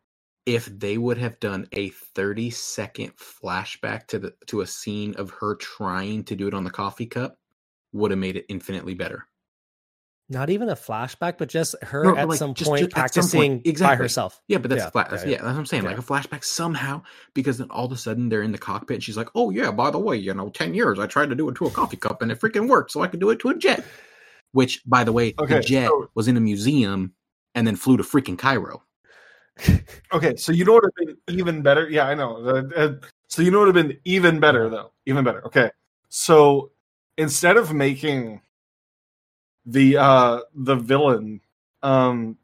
If they would have done a 30 second flashback to the to a scene of her trying to do it on the coffee cup, would have made it infinitely better. Not even a flashback, but just her No, at like, some just- point just at some point. practicing by Exactly. herself. Yeah, but that's Yeah, fla- yeah, that's, yeah. yeah, that's what I'm saying. Like a flashback somehow, because then all of a sudden they're in the cockpit and she's like, "Oh yeah, by the way, you know, ten years I tried to do it to a coffee cup and it freaking worked, so I could do it to a jet." Which, by the way, Okay, the jet so- was in a museum and then flew to freaking Cairo. *laughs* okay so you know what would have been even better yeah i know Uh, uh, so you know what would have been even better though even better okay so instead of making the uh the villain um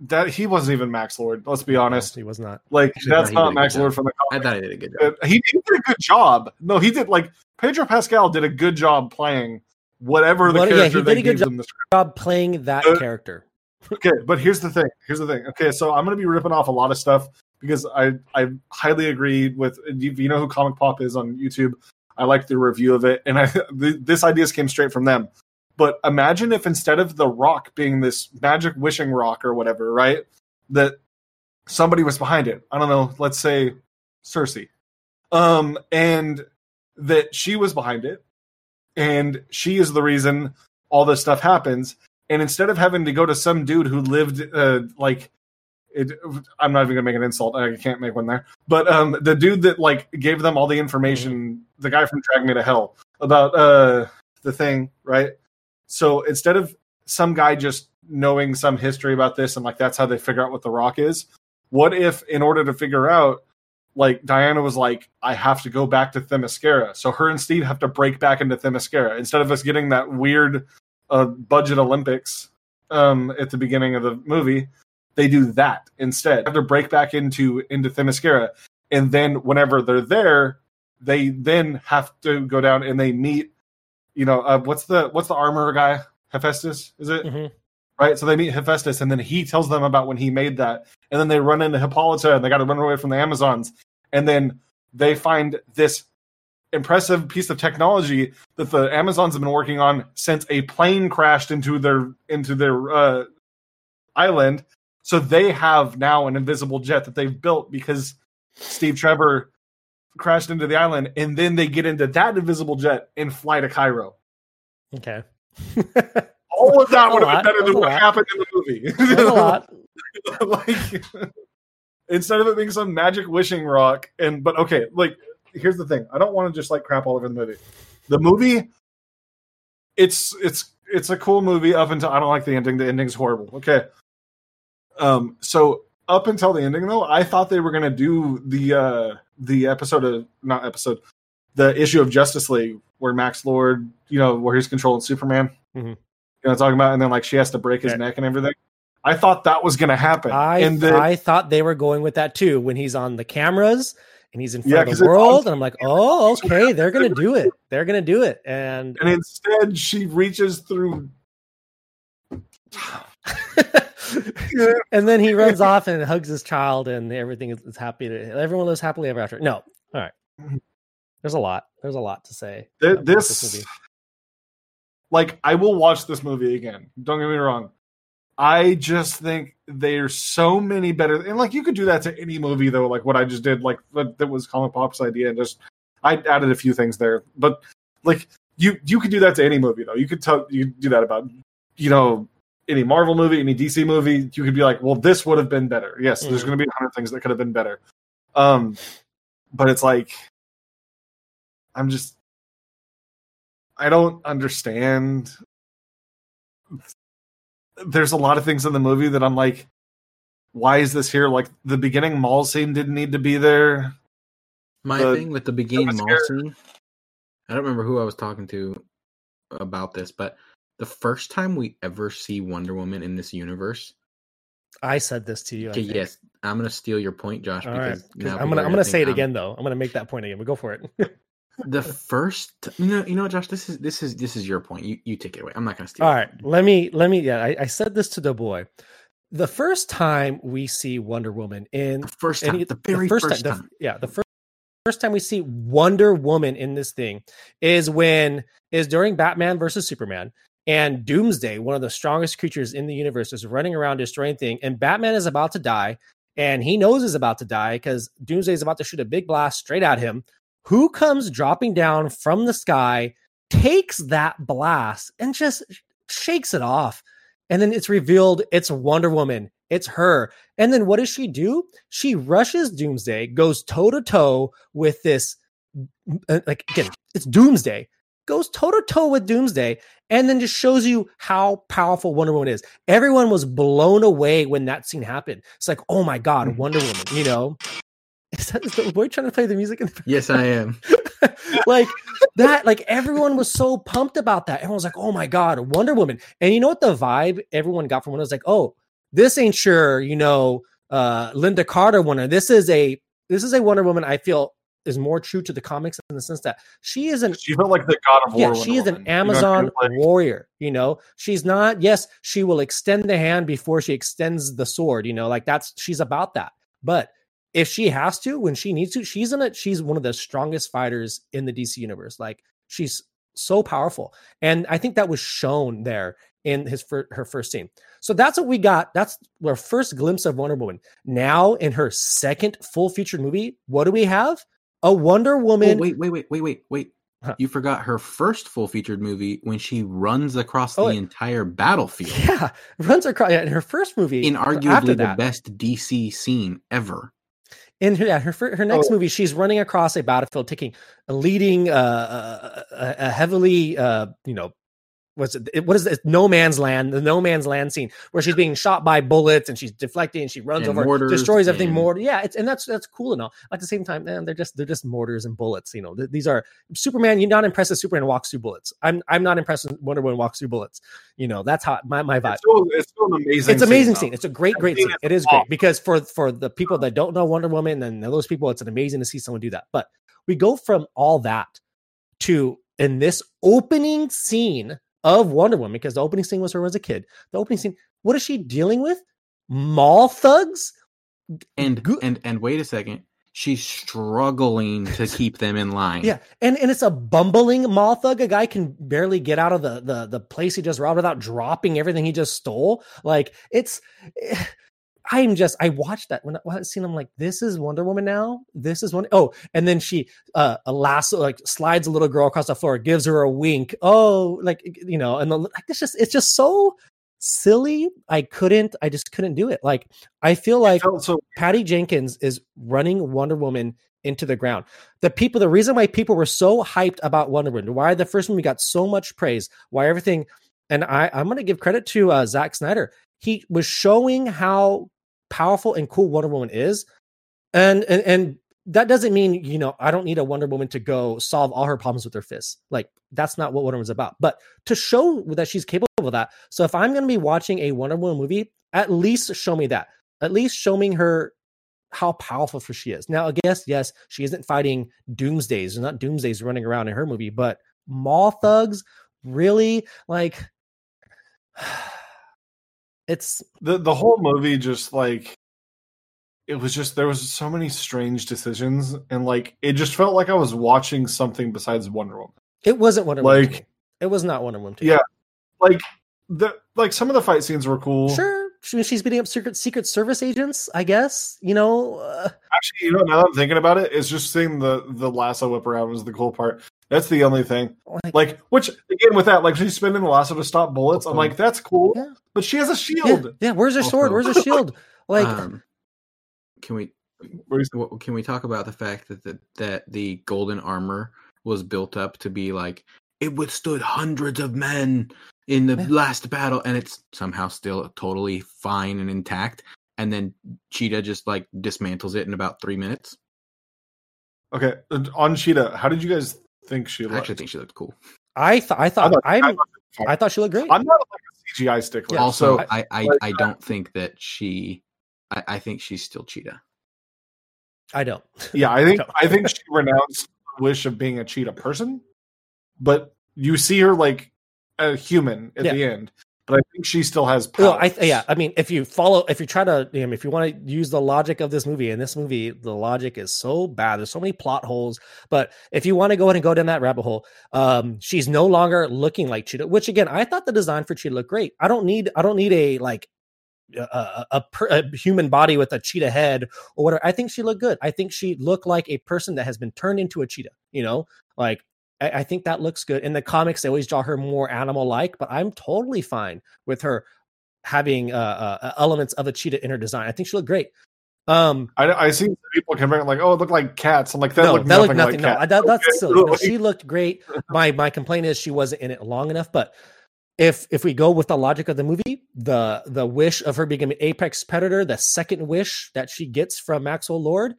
that he wasn't even max lord let's be honest he was not. like Actually, that's no, he did a not good max job. lord from the comic. I comic thought I did a good job. Uh, he did a good job no he did like pedro pascal did a good job playing whatever the What- yeah, character he they did a good gave them the. Job playing that Uh, character. Okay, but here's the thing. Here's the thing. Okay, so I'm going to be ripping off a lot of stuff because I I highly agree with you, you know who Comic Pop is on YouTube. I like the review of it, and I *laughs* th- this ideas came straight from them. But imagine if instead of the rock being this magic wishing rock or whatever, right? That somebody was behind it. I don't know. Let's say Circe, um, and that she was behind it, and she is the reason all this stuff happens and instead of having to go to some dude who lived uh, like it, I'm not even gonna make an insult. I can't make one there. But um, the dude that like gave them all the information, the guy from Drag Me to Hell about uh the thing, right? So instead of some guy just knowing some history about this and like that's how they figure out what the rock is, what if in order to figure out like Diana was like, I have to go back to Themyscira. So her and Steve have to break back into Themyscira instead of us getting that weird uh, budget Olympics um, at the beginning of the movie. They do that instead. They have to break back into into Themyscira, and then whenever they're there, they then have to go down and they meet. You know, uh, what's the what's the armor guy? Hephaestus, is it? Mhm. right? So they meet Hephaestus, and then he tells them about when he made that, and then they run into Hippolyta, and they got to run away from the Amazons, and then they find this impressive piece of technology that the Amazons have been working on since a plane crashed into their into their uh, island. So they have now an invisible jet that they've built because Steve Trevor crashed into the island, and then they get into that invisible jet and fly to Cairo. Okay. *laughs* All of that would have been better than what lot. happened in the movie. That's a lot. *laughs* like instead of it being some magic wishing rock and but okay like here's the thing i don't want to just like crap all over the movie the movie it's it's it's a cool movie up until i don't like the ending the ending's horrible okay um so up until the ending though i thought they were going to do the uh the episode of not episode the issue of justice league where max lord you know where he's controlling superman Mhm. You know talking about? And then like she has to break his Yeah. neck and everything. I thought that was gonna happen. I and then I thought they were going with that too when he's on the cameras and he's in Yeah, of the world, and I'm like, oh, okay, they're gonna do it. They're gonna do it, and and instead she reaches through *laughs* and then he runs off and hugs his child, and everything is, is happy. To, everyone lives happily ever after. No, all right. There's a lot. There's a lot to say. Th- about this, like I will watch this movie again. Don't get me wrong. I just think there's so many better and like you could do that to any movie though, like what I just did, like that, that was Comic Pop's idea and just I added a few things there. But like you you could do that to any movie though. You could tell you could do that about you know any Marvel movie, any DC movie. You could be like, well, this would have been better. Yes, there's Mhm. going to be a hundred things that could have been better. Um, but it's like I'm just I don't understand. There's a lot of things in the movie that I'm like, why is this here? Like the beginning mall scene didn't need to be there. My The- thing with the beginning mall scene, I don't remember who I was talking to about this, but the first time we ever see Wonder Woman in this universe, I said this to you. Okay, yes, I'm gonna steal your point, Josh, All right. because 'Cause now I'm gonna I'm gonna say it I'm- again though. I'm gonna make that point again. But go for it. *laughs* The first, you know, you know, Josh, this is this is this is your point. You you take it away. I'm not gonna steal. All it. right, let me let me. Yeah, I, I said this to the boy. The first time we see Wonder Woman in The first time, any- the very first, first, time, time. the- yeah, the first first time we see Wonder Woman in this thing is when is during Batman versus Superman, and Doomsday, one of the strongest creatures in the universe, is running around destroying things. and Batman is about to die, and he knows he's about to die because Doomsday is about to shoot a big blast straight at him. Who comes dropping down from the sky, takes that blast, and just shakes it off. And then it's revealed it's Wonder Woman. It's her. And then what does she do? She rushes Doomsday, goes toe to toe with this. uh, Like, again, it's Doomsday, goes toe to toe with Doomsday, and then just shows you how powerful Wonder Woman is. Everyone was blown away when that scene happened. It's like, oh my God, Mhm. Wonder Woman, you know? *laughs* Is that is the boy trying to play the music in the Yes, I am. *laughs* like that like everyone was so pumped about that everyone was like oh my god wonder woman and you know what the vibe everyone got from it was like oh this ain't sure you know uh lynda carter wonder this is a this is a wonder woman i feel is more true to the comics in the sense that she is an She felt like the god of war. yeah, she is an Woman. You know, Amazon warrior. You know, she's not. Yes, she will extend the hand before she extends the sword. You know, like that's she's about that. But if she has to, when she needs to, she's in it. She's one of the strongest fighters in the DC universe. Like she's so powerful, and I think that was shown there in his fir- her first scene. So that's what we got. That's our first glimpse of Wonder Woman. Now in her second full featured movie, what do we have? A Wonder Oh, Woman. wait, wait, wait, wait, wait, wait. Huh. You forgot her first full featured movie when she runs across Oh, the wait. entire battlefield *laughs* Yeah, runs across yeah, in her first movie. in arguably the best DC scene ever. in her, yeah, her her next Oh. movie, she's running across a battlefield, taking leading, uh, a, a heavily, uh, you know, what's it? What is it? No man's land, the no man's land scene where she's being shot by bullets and she's deflecting and she runs And over, destroys everything. and- Mortar, yeah, it's and that's that's cool and all. At the same time, man, they're just they're just mortars and bullets. You know, Th- these are Superman. You're not impressed with Superman walks through bullets. I'm I'm not impressed with Wonder Woman walks through bullets. You know, that's how my my vibe It's still, it's still an amazing. it's amazing though. scene. It's a great, great scene scene. It is great because for for the people that don't know Wonder Woman and those people, it's an amazing to see someone do that. But we go from all that to in this opening scene of Wonder Woman because the opening scene was her as a kid. The opening scene, what is she dealing with? Mall thugs? And Go- and and wait a second. She's struggling to keep them in line. Yeah, and and it's a bumbling mall thug. A guy can barely get out of the the the place he just robbed without dropping everything he just stole. Like it's, I'm just I watched that when I when I seen I'm like this is Wonder Woman now. This is one oh, and then she uh a lasso like slides a little girl across the floor, gives her a wink. Oh, like you know, and the, like it's just it's just so silly. I couldn't. I just couldn't do it. Like I feel like so Patty Jenkins is running Wonder Woman into the ground. The people, the reason why people were so hyped about Wonder Woman, why the first movie got so much praise, why everything, and I, I'm going to give credit to uh, Zack Snyder. He was showing how powerful and cool Wonder Woman is, and and and that doesn't mean you know I don't need a Wonder Woman to go solve all her problems with her fists. Like that's not what Wonder Woman's about. But to show that she's capable of that. So if I'm going to be watching a Wonder Woman movie, at least show me that. At least show me her how powerful she is. Now, I guess yes, she isn't fighting doomsdays. There's not doomsdays running around in her movie, but mall thugs really like *sighs* it's the the whole movie just like it was just there was so many strange decisions and like it just felt like I was watching something besides Wonder Woman. it wasn't Wonder Woman. Like- me. it was not Wonder Woman. to me. Yeah. Like the like some of the fight scenes were cool. Sure, she, she's beating up secret Secret Service agents. I guess you know. Uh, Actually, you know, now that I'm thinking about it, it's just seeing the the lasso whip around was the cool part. That's the only thing. like, Like, which again with that, like she's spinning the lasso to stop bullets. I'm like, that's cool. Yeah. But she has a shield. yeah. Where's her sword? Where's her shield? *laughs* Like, um, can we can we talk about the fact that the, that the golden armor was built up to be like it withstood hundreds of men in the Yeah. last battle and it's somehow still totally fine and intact and then cheetah just like dismantles it in about three minutes Okay, on Cheetah, how did you guys think she i actually think she looked cool I thought, I thought, thought- I'm, I thought- I thought she looked great. I'm not like a CGI stickler. Yeah, also so i I, like, I uh, don't think that she I, I think she's still cheetah I don't. *laughs* yeah, I think No. I think she renounced the wish of being a cheetah person, but you see her like a human at Yeah. the end. But I think she still has powers. Well, I yeah, I mean, if you follow, if you try to, um, if you want to use the logic of this movie, and this movie, the logic is so bad. There's so many plot holes. But if you want to go ahead and go down that rabbit hole, um, she's no longer looking like Cheetah. Which again, I thought the design for Cheetah looked great. I don't need, I don't need a like a, a, a, a human body with a cheetah head or whatever. I think she looked good. I think she looked like a person that has been turned into a cheetah. You know, like I, I think that looks good. In the comics, they always draw her more animal like, but I'm totally fine with her having uh, uh, elements of a cheetah in her design. I think she looked great. Um, I, I see people comparing like, oh, it looked like cats. I'm like, that no, looked that nothing, looked nothing. like no, cats. that, that's Okay, silly. No, *laughs* she looked great. My my complaint is she wasn't in it long enough. But if if we go with the logic of the movie, the the wish of her becoming apex predator, the second wish that she gets from Maxwell Lord,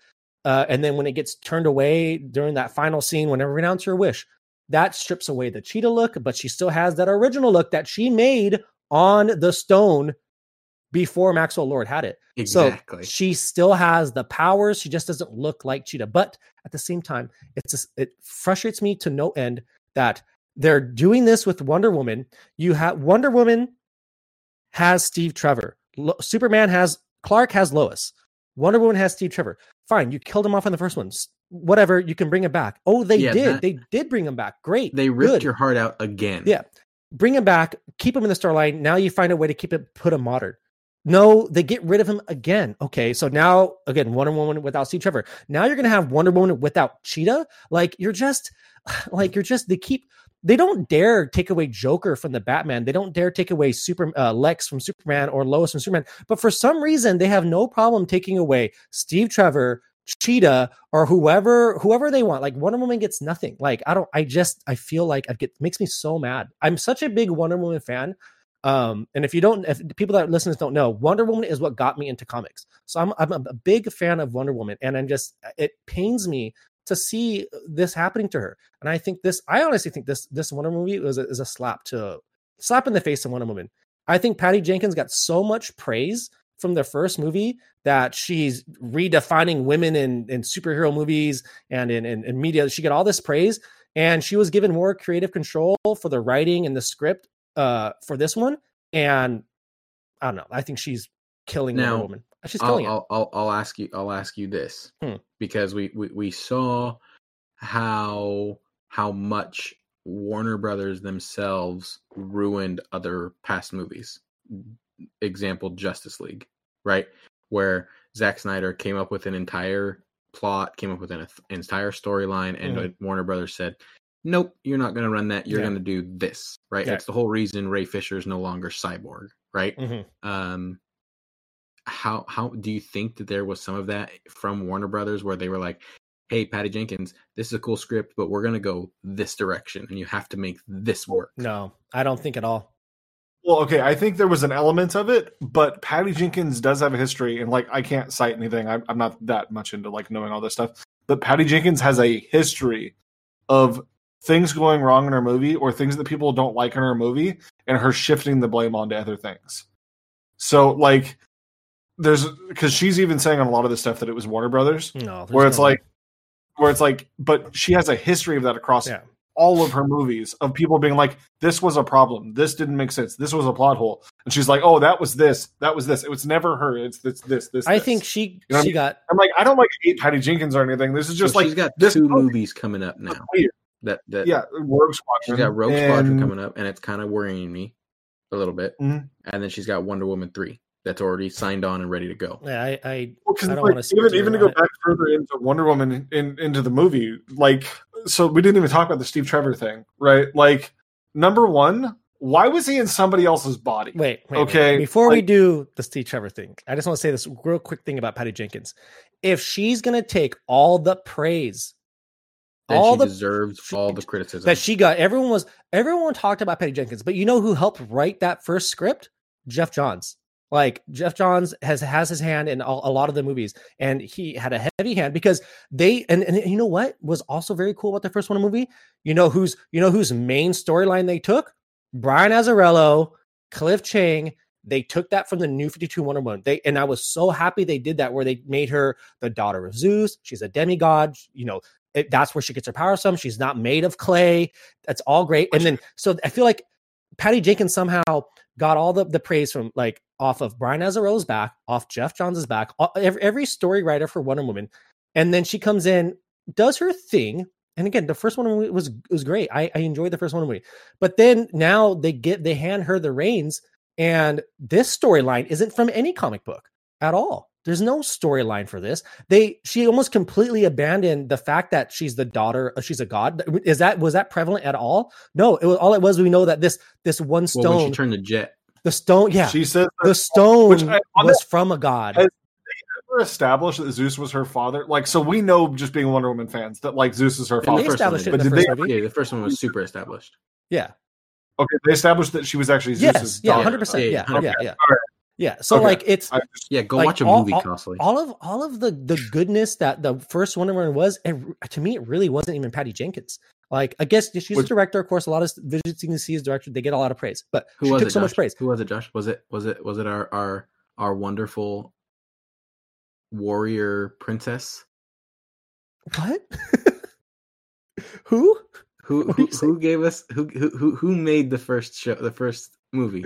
uh, and then when it gets turned away during that final scene, whenever renounce her wish, that strips away the cheetah look, but she still has that original look that she made on the stone before Maxwell Lord had it. exactly So she still has the powers. She just doesn't look like Cheetah. But at the same time, it's just, it frustrates me to no end that they're doing this with Wonder Woman. You have Wonder Woman has Steve Trevor. Lo- Superman has Clark has Lois. Wonder Woman has Steve Trevor. Fine, you killed him off in the first one. Whatever, you can bring him back. Oh, they Yeah, did. that- they did bring him back. Great. they ripped good. your heart out again Yeah. Bring him back, keep him in the storyline. Now you find a way to keep it put him modern. No, they get rid of him again. Okay, so now again, Wonder Woman without Steve Trevor. Now you're gonna have Wonder Woman without Cheetah. Like you're just, *sighs* like you're just. They keep. They don't dare take away Joker from the Batman. They don't dare take away Super uh, Lex from Superman or Lois from Superman. But for some reason, they have no problem taking away Steve Trevor, Cheetah, or whoever whoever they want. Like Wonder Woman gets nothing. Like I don't. I just. I feel like I get makes me so mad. I'm such a big Wonder Woman fan. Um, and if you don't, if people that listen don't know, Wonder Woman is what got me into comics. So I'm I'm a big fan of Wonder Woman, and I'm just it pains me to see this happening to her. And I think this, I honestly think this this Wonder movie is a, is a slap to slap in the face of Wonder Woman. I think Patty Jenkins got so much praise from the first movie that she's redefining women in, in superhero movies and in, in, in media. She got all this praise, and she was given more creative control for the writing and the script uh, for this one. And I don't know. I think she's killing Now, Wonder Woman. She's I'll, killing it. I'll, I'll, I'll ask you. I'll ask you this Hmm. Because we, we we saw how how much Warner Brothers themselves ruined other past movies. Example: Justice League, right? Where Zack Snyder came up with an entire plot, came up with an entire storyline, and Mhm. Warner Brothers said, "Nope, you're not going to run that. You're Yeah. going to do this." Right? Yeah. That's the whole reason Ray Fisher is no longer Cyborg, right? Mhm. um how how do you think that there was some of that from Warner Brothers where they were like, "Hey, Patty Jenkins, this is a cool script, but we're gonna go this direction, and you have to make this oh, work." No, I don't think at all. Well, okay, I think there was an element of it, but Patty Jenkins does have a history, and like I can't cite anything. I'm, I'm not that much into like knowing all this stuff, but Patty Jenkins has a history of things going wrong in her movie or things that people don't like in her movie and her shifting the blame onto other things. So like there's because she's even saying on a lot of the stuff that it was Warner Brothers, No, where it's no- like where it's like, but she has a history of that across yeah. all of her movies of people being like, this was a problem, this didn't make sense, this was a plot hole, and she's like, oh, that was this, that was this. It was never her. It's this, this, this. I this. think she know what I she mean? got I'm like, I don't like hate Patty Jenkins or anything. This is just So like she's got this two movie movies coming up now. That that Yeah, Rogue Squadron. she's got Rogue Squadron coming up, and it's kind of worrying me a little bit. Mhm. And then she's got Wonder Woman three that's already signed on and ready to go. yeah, I, I Well, 'cause I don't like, wanna even speak even to go it. back further into Wonder Woman in, into the movie, like so we didn't even talk about the Steve Trevor thing, right? Like number one, why was he in somebody else's body? Wait, wait, wait. Okay, Before we do the Steve Trevor thing, I just want to say this real quick thing about Patty Jenkins. If she's gonna take all the praise, Then all she the deserves she- all the criticism. that she got, everyone was everyone talked about Patty Jenkins, but you know who helped write that first script? Geoff Johns. Like Geoff Johns has has his hand in all, a lot of the movies, and he had a heavy hand because they and, and you know what was also very cool about the first one movie. You know who's you know whose main storyline they took? Brian Azzarello, Cliff Chiang. They took that from the New Fifty Two Wonder Woman. They and I was so happy they did that, where they made her the daughter of Zeus. She's a demigod. You know it, that's where she gets her power from. She's not made of clay. That's all great. And then so I feel like Patty Jenkins somehow got all the, the praise from like off of Brian Azzarello's back, off Geoff Johns' back, every, every story writer for Wonder Woman. And then she comes in, does her thing. And again, the first one was was great. I, I enjoyed the first one. But then now they get they hand her the reins, and this storyline isn't from any comic book at all. There's no storyline for this. They she almost completely abandoned the fact that she's the daughter, she's a god. Is that was that prevalent at all? No, it was all it was. We know that this this one well, when stone, she turned to Jet, the stone, yeah, She says that the stone Which I- on was from a god. Has- never established that Zeus was her father. Like, so we know just being Wonder Woman fans that like Zeus is her In And the they father. one established it in did. the But first did movie. yeah, the first one was super established. Yeah. Okay, they established that she was actually Zeus's Yes. Zeus's Yeah. daughter. Hundred percent. Yeah, Yeah. yeah, Yeah. Yeah. All right. Yeah. So Okay. like it's just, Yeah, go Like, watch a all- movie, all- Costly. all of all of the the goodness that the first Wonder Woman was. It, to me, it really wasn't even Patty Jenkins. Like I guess she's a director. Of course, a lot of visiting sees director they get a lot of praise, but Who she was took it? so much praise. Who was it, Josh? Was it was it was it our our our wonderful warrior princess? What? *laughs* Who? Who What who, who gave us who, who who who made the first show the first movie?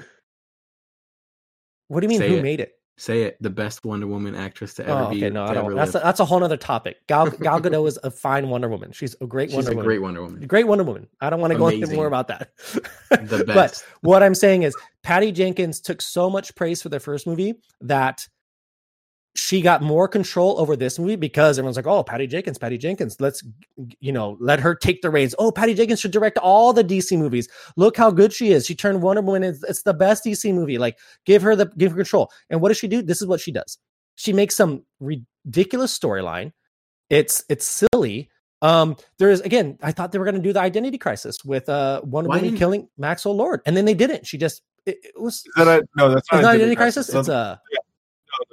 What do you mean? Say who it. made it? Say it. The best Wonder Woman actress to ever Oh, be. okay. No, I don't. That's a, that's a whole other topic. Gal *laughs* Gal Gadot is a fine Wonder Woman. She's a great She's Wonder a Woman. great Wonder Woman. Great Wonder Woman. I don't want to go into more about that. The *laughs* But what I'm saying is Patty Jenkins took so much praise for the first movie that she got more control over this movie because everyone's like, "Oh, Patty Jenkins, Patty Jenkins, let's you know, let her take the reins." Oh, Patty Jenkins should direct all the DC movies. Look how good she is. She turned Wonder Woman it's, it's the best DC movie. Like, give her the give her control. And what does she do? This is what she does. She makes some ridiculous storyline. It's it's silly. Um, there is again, I thought they were going to do the identity crisis with uh Wonder Why Woman killing Maxwell Lord, and then they didn't. She just it, it was is that a, no, that's it's not, not identity different crisis. That's It's a no,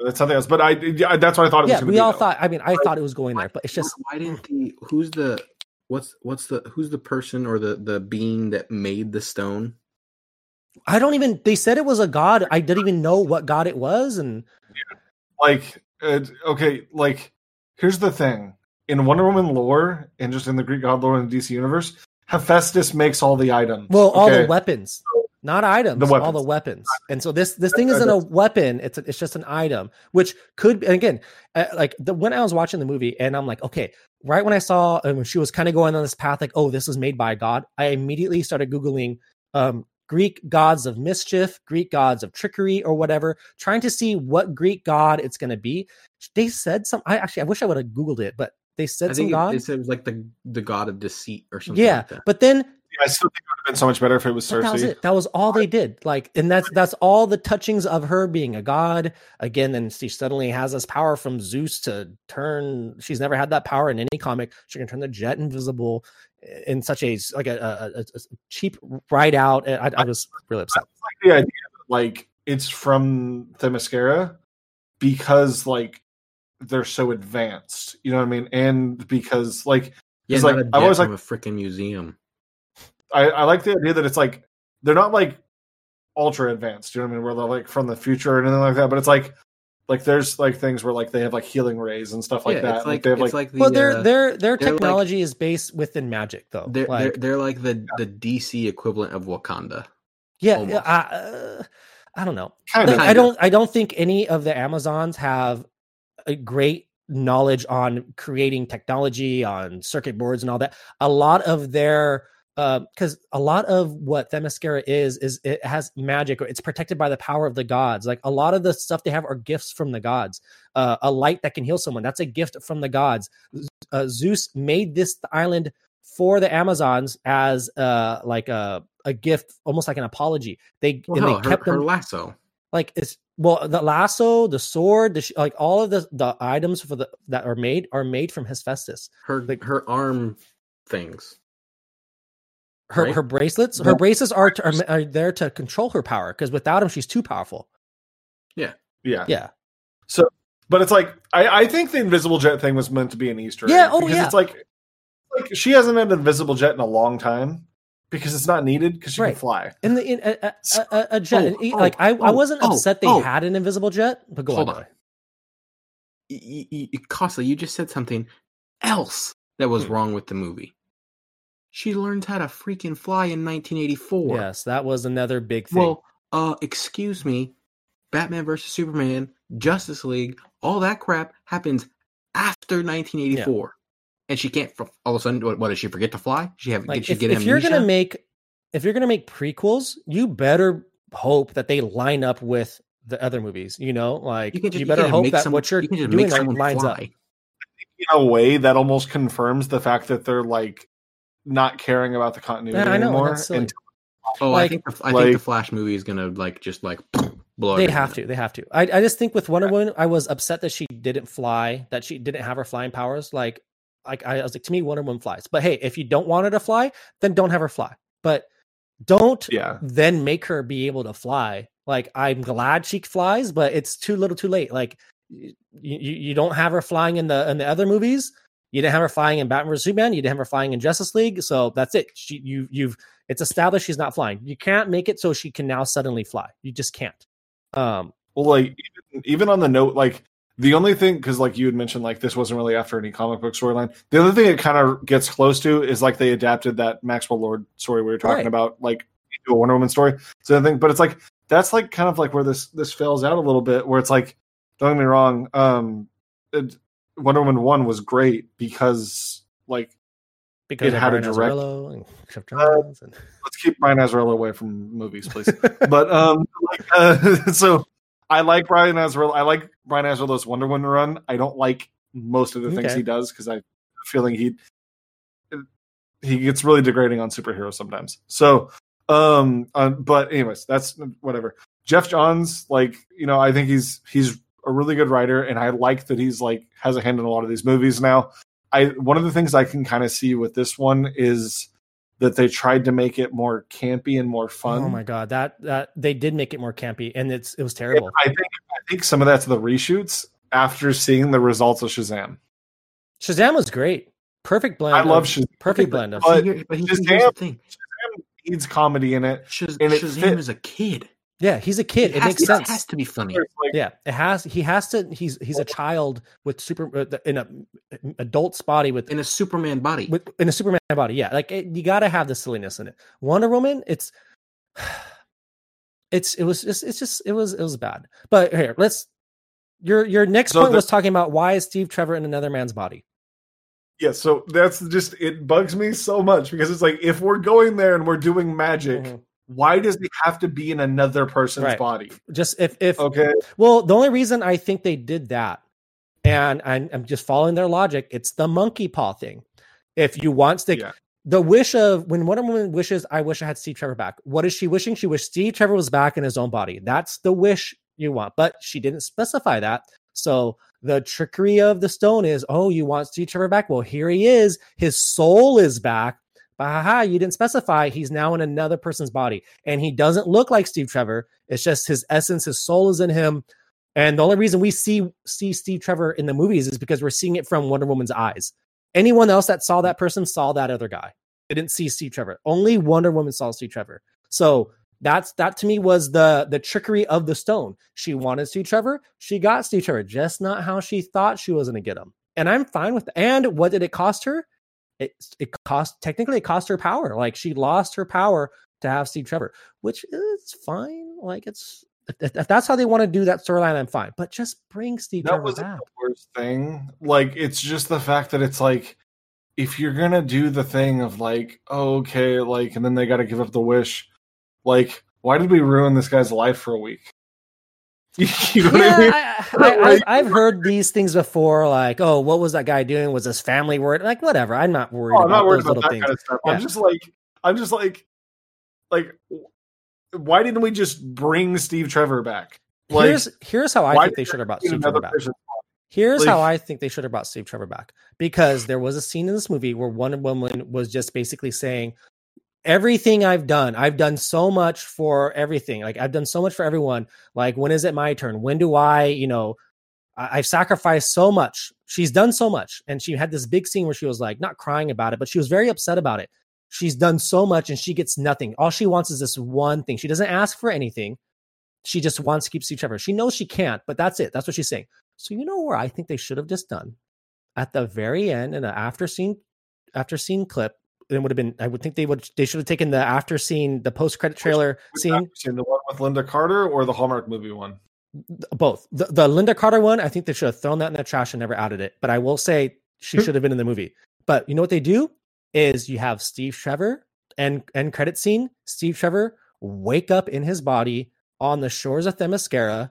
that's something else. But I, yeah, that's what I thought it was. yeah. gonna We be, all though. thought. I mean, I thought it was going there, but it's just why didn't the who's the what's what's the who's the person or the the being that made the stone? I don't even. They said it was a god. I didn't even know what god it was, and like uh, okay like here's the thing in wonder woman lore and just in the greek god lore in the dc universe hephaestus makes all the items well, all the okay? weapons, not items, The all the weapons. And so this this thing isn't a weapon. It's a, it's just an item, which could and again, uh, like the when I was watching the movie, and I'm like, okay, right when I saw when she was kind of going on this path, like, oh, this was made by god. I immediately started googling um, Greek gods of mischief, Greek gods of trickery, or whatever, trying to see what Greek god it's going to be. They said some. I actually, I wish I would have googled it, but they said some it, god. they said it was like the the god of deceit or something. yeah, like that. but then i still think it would have been so much better if it was But that was Circe it. That was all they did. Like, and that's that's all the touchings of her being a god. Again, then she suddenly has this power from Zeus to turn. She's never had that power in any comic. She can turn the jet invisible in such a like a, a, a- a cheap ride out. I, I was really upset. like the idea like it's from Themyscira because like they're so advanced you know what i mean and because like yeah, It's not like- a I jet was like- a freaking museum. I, I like the idea that it's like they're not like ultra advanced. You know what I mean? Where they're like from the future or anything like that. But it's like like there's like things where like they have like healing rays and stuff like Yeah, that. It's like, they have it's like, like the, well, their uh, their their they're like- technology is based within magic, though. they're, Like, they're they're like the the DC equivalent of Wakanda. yeah. I, uh, I don't know. kind Like, of I don't I don't think any of the Amazons have a great knowledge on creating technology on circuit boards and all that. A lot of their because a lot of what Themyscira is is it has magic it's protected by the power of the gods. Like a lot of the stuff they have are gifts from the gods. Uh, a light that can heal someone that's a gift from the gods. Uh, Zeus made this island for the Amazons as uh like a a gift, almost like an apology. They Well, and they her, kept them her lasso. like it's well the lasso the sword the sh- like all of the the items for the that are made are made from hephaestus Her like her arm things. Her Right. her bracelets her bracelets are, to, are are there to control her power because without them she's too powerful yeah. yeah yeah. So, But it's like I, I think the invisible jet thing was meant to be an Easter. Yeah, egg, oh, because yeah. It's like like she hasn't had an invisible jet in a long time because it's not needed because she Right. can fly. and the in, a, a, a, a jet Oh, oh, like I, I oh, wasn't oh, upset they oh. had an invisible jet but go Hold on, on. Y- y- y- Costa, you just said something else that was Hmm. wrong with the movie. She learned how to freaking fly in 1984. yes that was another big thing Well, uh, excuse me, Batman versus Superman, Justice League, all that crap happens after 1984, and she can't. All of a sudden, what, what does she forget to fly? She have? like did she if, get if you're gonna make if you're gonna make prequels you better hope that they line up with the other movies you know like you, can just- better can hope make that some- what you're you can just doing make like, someone lines up. In a way, that almost confirms the fact that they're like not caring about the continuity Yeah, I know, anymore. that's silly. And Oh, Like- I think the, I think the Flash movie is gonna like just like *clears throat* blow. They have up. to. They have to. I, I just think with Wonder Woman, I was upset that she didn't fly, that she didn't have her flying powers. Like, like I was like, to me, Wonder Woman flies. But hey, if you don't want her to fly, then don't have her fly. But don't yeah, then make her be able to fly. Like, I'm glad she flies, but it's too little, too late. Like, you, you, you don't have her flying in the in the other movies. You didn't have her flying in Batman vs Superman. You didn't have her flying in Justice League. So that's it. She, you, you've it's established she's not flying. You can't make it so she can now suddenly fly. You just can't. Um, well, like even, on the note, like the only thing because like you had mentioned, like this wasn't really after any comic book storyline. The other thing it kind of gets close to is like they adapted that Maxwell Lord story we were talking Right. about, like into a Wonder Woman story. So I think, but it's like that's like kind of like where this this fails out a little bit, where it's like, don't get me wrong, um, it, Wonder Woman one was great because like because It had a Brian direct- and Uh, and let's keep Brian Azzarello away from movies, please. *laughs* but um, like, uh, *laughs* so I like Brian Azzarello. I like Brian Azzarello's Wonder Woman run. I don't like most of the things Okay. he does because I feeling he he gets really degrading on superheroes sometimes. So, um, uh, but anyways, that's whatever. Geoff Johns, like you know, I think he's he's a really good writer, and I like that he's like has a hand in a lot of these movies now. I one of the things I can kind of see with this one is that they tried to make it more campy and more fun. oh my god, that that they did make it more campy, and it's it was And terrible. I think I think some of that's the reshoots after seeing the results of Shazam. Shazam was great, perfect blend. I love of- Shazam. perfect blend of. but See, here- but here's Shazam- the thing: Shazam needs comedy in it. Shaz- and it Shazam fit- is a kid. Yeah, he's a kid. It It, makes to- sense. It has to be funny. Yeah, it has. He has to. He's he's a child with super uh, in a adult's body with in a Superman body. with in a Superman body. Yeah, like it, you got to have the silliness in it. Wonder Woman, it's *sighs* it's it was just it's just it was it was bad. But here, let's your your next So point the- was talking about why is Steve Trevor in another man's body? Yeah, so that's just it bugs me so much because it's like if we're going there and we're doing magic, Mhm. Why does he have to be in another person's Right. body? Just if if Okay, well, the only reason I think they did that, and I'm, I'm just following their logic, it's the monkey paw thing. If you want to, Yeah. the wish of when Wonder Woman wishes, I wish I had Steve Trevor back. What is she wishing? She wished Steve Trevor was back in his own body. That's the wish you want, but she didn't specify that. So the trickery of the stone is, oh, you want Steve Trevor back? Well, here he is. His soul is back. But haha, you didn't specify. He's now in another person's body, and he doesn't look like Steve Trevor. It's just his essence, his soul is in him. And the only reason we see see Steve Trevor in the movies is because we're seeing it from Wonder Woman's eyes. Anyone else that saw that person saw that other guy. They didn't see Steve Trevor. Only Wonder Woman saw Steve Trevor. So that's that to me was the the trickery of the stone. She wanted Steve Trevor, she got Steve Trevor, just not how she thought she was going to get him. And I'm fine with that. And what did it cost her? It it cost technically it cost her power. Like she lost her power to have Steve Trevor, which is fine. Like it's if, if that's how they want to do that storyline, I'm fine. But just bring Steve that Trevor was back. the worst thing. Like, it's just the fact that it's like, if you're gonna do the thing of like, oh, okay, like, and then they got to give up the wish, like, why did we ruin this guy's life for a week? *laughs* you know what I mean? Yeah, I, have heard these things before. Like, oh, what was that guy doing? Was his family worried? Like, whatever. I'm not worried Oh, I'm about not worried those about little that things. kind of stuff. Yeah. I'm just like, I'm just like, like, why didn't we just bring Steve Trevor back? Like, here's here's how I think they should have brought Steve Trevor back. person? Here's Like- how I think they should have brought Steve Trevor back because there was a scene in this movie where Wonder Woman was just basically saying, Everything I've done, I've done so much for everything. Like, I've done so much for everyone. Like, when is it my turn? When do I, you know, I- I've sacrificed so much. She's done so much. And she had this big scene where she was like, not crying about it, but she was very upset about it. She's done so much and she gets nothing. All she wants is this one thing. She doesn't ask for anything. She just wants to keep Steve Trevor. She knows she can't, but that's it. That's what she's saying. So you know where I think they should have just done at the very end in an after scene after scene clip. It would have been. I would think they would. They should have taken the after scene, the post credit trailer scene, scene, the one with Lynda Carter or the Hallmark movie one? both. The, the Lynda Carter one, I think they should have thrown that in the trash and never added it. But I will say she hmm. should have been in the movie. But you know what they do is you have Steve Trevor and end credit scene. Steve Trevor wake up in his body on the shores of Themyscira,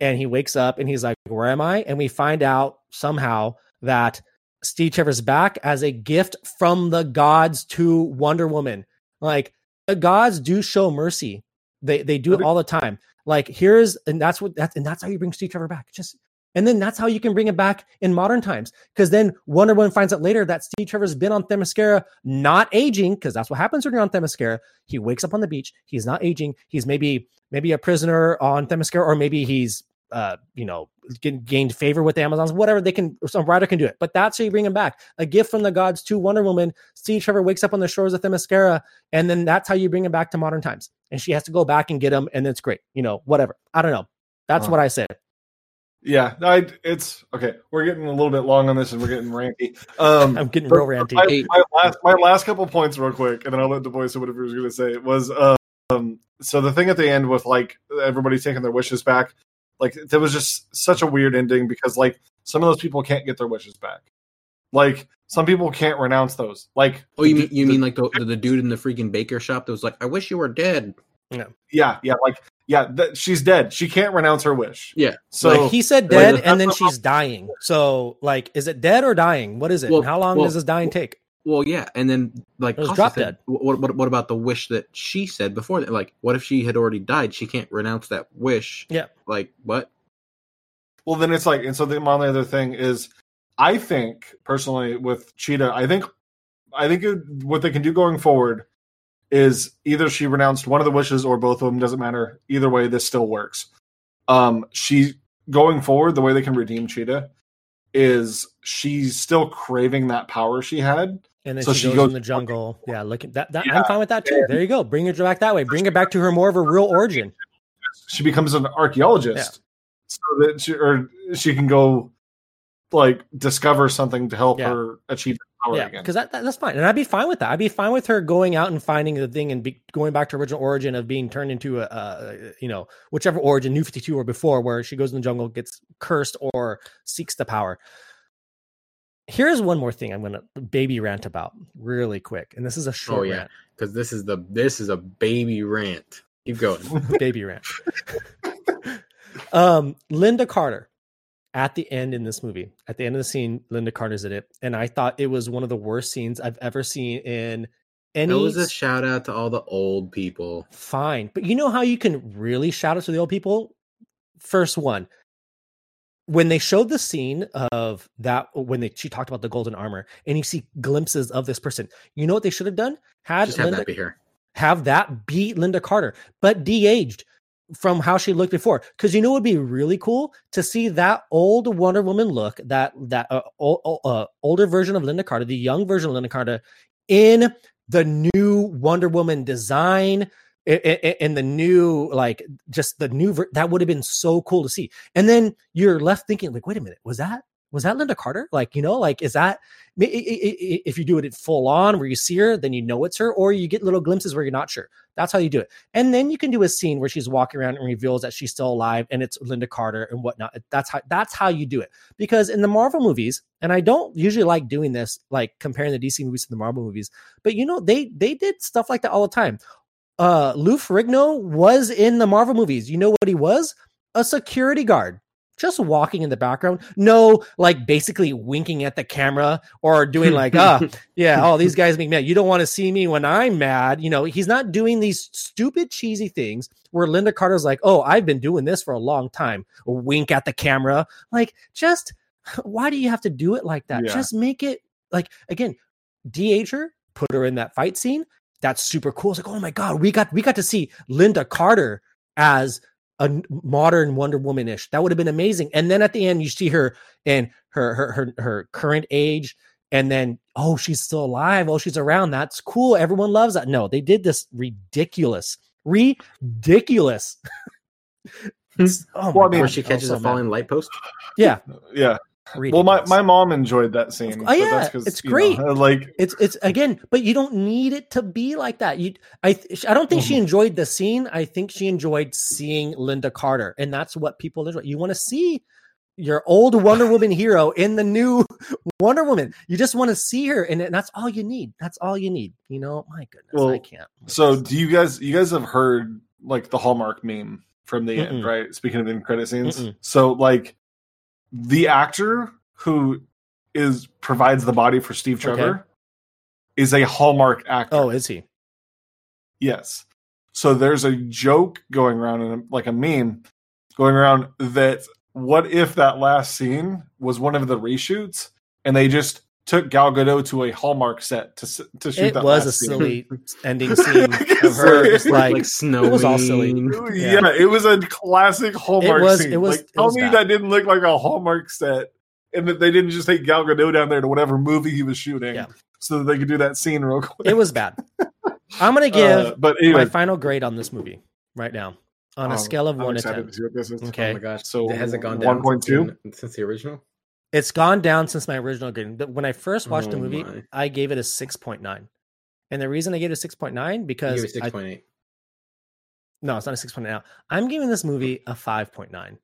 and he wakes up and he's like, "Where am I?" And we find out somehow that Steve Trevor's back as a gift from the gods to Wonder Woman. Like the gods do show mercy. They they do it all the time. Like here's and that's what that's and that's how you bring Steve Trevor back. Just and then that's how you can bring it back in modern times. Because then Wonder Woman finds out later that Steve Trevor's been on Themyscira, not aging, because that's what happens when you're on Themyscira. He wakes up on the beach. He's not aging. He's maybe maybe a prisoner on Themyscira, or maybe he's uh you know get, gained favor with the Amazons. Whatever they can, some writer can do it. But that's how you bring him back. A gift from the gods to Wonder Woman. Steve Trevor wakes up on the shores of Themyscira, and then that's how you bring him back to modern times. And she has to go back and get him, and it's great. You know, whatever. I don't know. That's Huh. what I said. Yeah, I, it's okay. We're getting a little bit long on this, and we're getting ranty. Um, I'm getting real but ranty. My, my last, my last couple points, real quick, and then I'll let the voice say whatever he was going to say. Was um, so the thing at the end with like everybody taking their wishes back, like there was just such a weird ending because like some of those people can't get their wishes back. Like some people can't renounce those. Like Oh, you mean you the- mean like the, the dude in the freaking baker shop that was like, "I wish you were dead." yeah, yeah, yeah. like yeah, that she's dead. She can't renounce her wish. Yeah. So like he said dead, that's and then she's dying. So, like, is it dead or dying? What is it? Well- and how long well- does this dying take? Well, yeah, and then like Costa drop said, dead. What, what what about the wish that she said before that? Like, what if she had already died? She can't renounce that wish. Yeah. Like what? Well, then it's like, and so the only other thing is, I think personally with Cheetah, I think, I think it, what they can do going forward is either she renounced one of the wishes or both of them. Doesn't matter. Either way, this still works. Um, she going forward, the way they can redeem Cheetah is she's still craving that power she had. And then So she, she goes, goes- in the jungle. Yeah, looking that. that Yeah, I'm fine with that too. There you go. Bring her back that way. Bring her back to her more of a real origin. She becomes an archaeologist, so that she or she can go like discover something to help Yeah. her achieve power Yeah, again. because that, that- that's fine, and I'd be fine with that. I'd be fine with her going out and finding the thing and be, going back to original origin of being turned into a, a you know whichever origin, New Fifty Two or before, where she goes in the jungle, gets cursed, or seeks the power. Here's one more thing I'm gonna baby rant about really quick, and this is a short Oh yeah. rant. Because this is the this is a baby rant. Keep going. *laughs* *laughs* baby rant. um, Lynda Carter at the end in this movie, at the end of the scene, Lynda Carter's in it, and I thought it was one of the worst scenes I've ever seen in any. It was a shout out to all the old people. fine, but you know how you can really shout out to the old people. First one, when they showed the scene of that, when they she talked about the golden armor, and you see glimpses of this person, you know what they should have done? Had Just have that be here. have that be Lynda Carter, but de-aged from how she looked before. Because you know, it would be really cool to see that old Wonder Woman look, that that uh, o- uh, older version of Lynda Carter, the young version of Lynda Carter, in the new Wonder Woman design and the new like just the new that would have been so cool to see and then you're left thinking like wait a minute was that was that lynda Carter? Like, you know, like, is that if you do it full on where you see her, then you know it's her, or you get little glimpses where you're not sure. That's how you do it. And then you can do a scene where she's walking around and reveals that she's still alive and it's lynda Carter and whatnot. That's how that's how you do it. Because in the Marvel movies, and I don't usually like doing this, like comparing the DC movies to the Marvel movies, but you know, they they did stuff like that all the time. Uh Lou Ferrigno was in the Marvel movies. You know what he was? A security guard just walking in the background. No, like basically winking at the camera or doing like, ah, *laughs* yeah, oh, these guys make me mad. You don't want to see me when I'm mad. You know, he's not doing these stupid, cheesy things where Lynda Carter's like, oh, I've been doing this for a long time. wink at the camera. Like, just why do you have to do it like that? Yeah. Just make it like, again, de her, put her in that fight scene. That's super cool. It's like, oh my God, we got we got to see Lynda Carter as a modern Wonder Woman-ish. That would have been amazing. And then at the end, you see her in her her her, her current age, and then oh, she's still alive. Oh, she's around. That's cool. Everyone loves that. No, they did this ridiculous, ridiculous. *laughs* Hmm. oh well, I mean, where she catches so a falling light post. Yeah, yeah. Well, my, my mom enjoyed that scene. Oh yeah, it's great. Know, *laughs* like it's it's again, but you don't need it to be like that. You, I I don't think mm-hmm. she enjoyed the scene. I think she enjoyed seeing Lynda Carter, and that's what people enjoy. You want to see your old Wonder Woman hero in the new *laughs* Wonder Woman. You just want to see her, and that's all you need. That's all you need. You know, my goodness, well, I can't. So, do you guys you guys have heard like the Hallmark meme from the Mm-mm. end, right? Speaking of in credit scenes, Mm-mm. so like the actor who is provides the body for Steve Trevor okay. is a Hallmark actor. Oh, is he? Yes. So there's a joke going around and like a meme going around that what if that last scene was one of the reshoots and they just took Gal Gadot to a Hallmark set to to shoot. It that was a scene. silly *laughs* ending scene of her just like, like snow. It was all silly. Yeah. yeah. it was a classic Hallmark it was, scene. It was. Like, tell was me bad. that didn't look like a Hallmark set, and that they didn't just take Gal Gadot down there to whatever movie he was shooting, yeah. so that they could do that scene real quick. It was bad. I'm gonna *laughs* give uh, but anyway. my final grade on this movie right now on a um, scale of I'm one to ten. To okay. Oh my gosh! So it hasn't gone down one point two since the original? It's gone down since my original grading. When I first watched oh the movie, my. I gave it a 6.9. And the reason I gave it a 6.9 because 6.8. No, it's not a 6.8 now. I'm giving this movie a 5.9.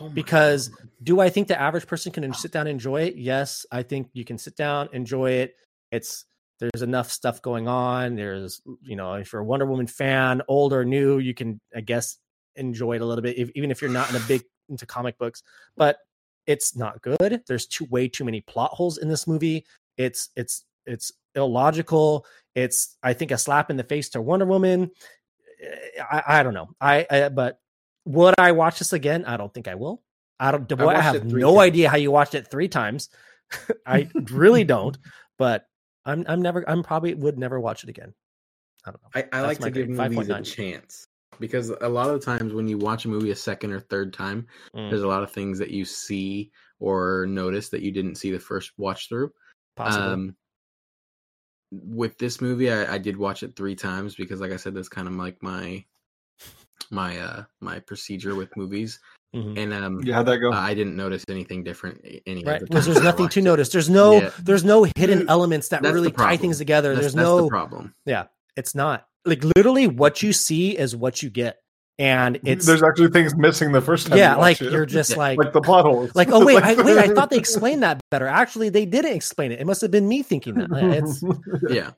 Oh because God. do I think the average person can sit down and enjoy it? Yes, I think you can sit down, enjoy it. It's there's enough stuff going on. There's, you know, if you're a Wonder Woman fan, old or new, you can, I guess, enjoy it a little bit, if, even if you're not in a big *sighs* into comic books. But it's not good. There's too way too many plot holes in this movie. It's it's it's illogical. It's I think a slap in the face to Wonder Woman. Eh, I, I don't know. I, I but would I watch this again? I don't think I will. I don't. I, I have no times. idea how you watched it three times. *laughs* I *laughs* really don't. But I'm I'm never. I'm probably would never watch it again. I don't know. I, I like to give movies a chance because a lot of the times when you watch a movie a second or third time, mm. there's a lot of things that you see or notice that you didn't see the first watch through. Possibly. Um, with this movie, I, I, did watch it three times because, like I said, that's kind of like my my uh my procedure with movies. Mm-hmm. And um, yeah, how'd that go? I didn't notice anything different. Any right, because there's nothing to it. notice. There's no yeah. there's no hidden elements that that's really tie things together. That's, there's that's no the problem. Yeah, it's not like literally what you see is what you get and it's there's actually things missing the first time. Yeah, you like it. you're *laughs* just like like the plot holes. Like oh *laughs* wait, I, wait, I thought they *laughs* explained that better. Actually, they didn't explain it. It must have been me thinking that. It's yeah.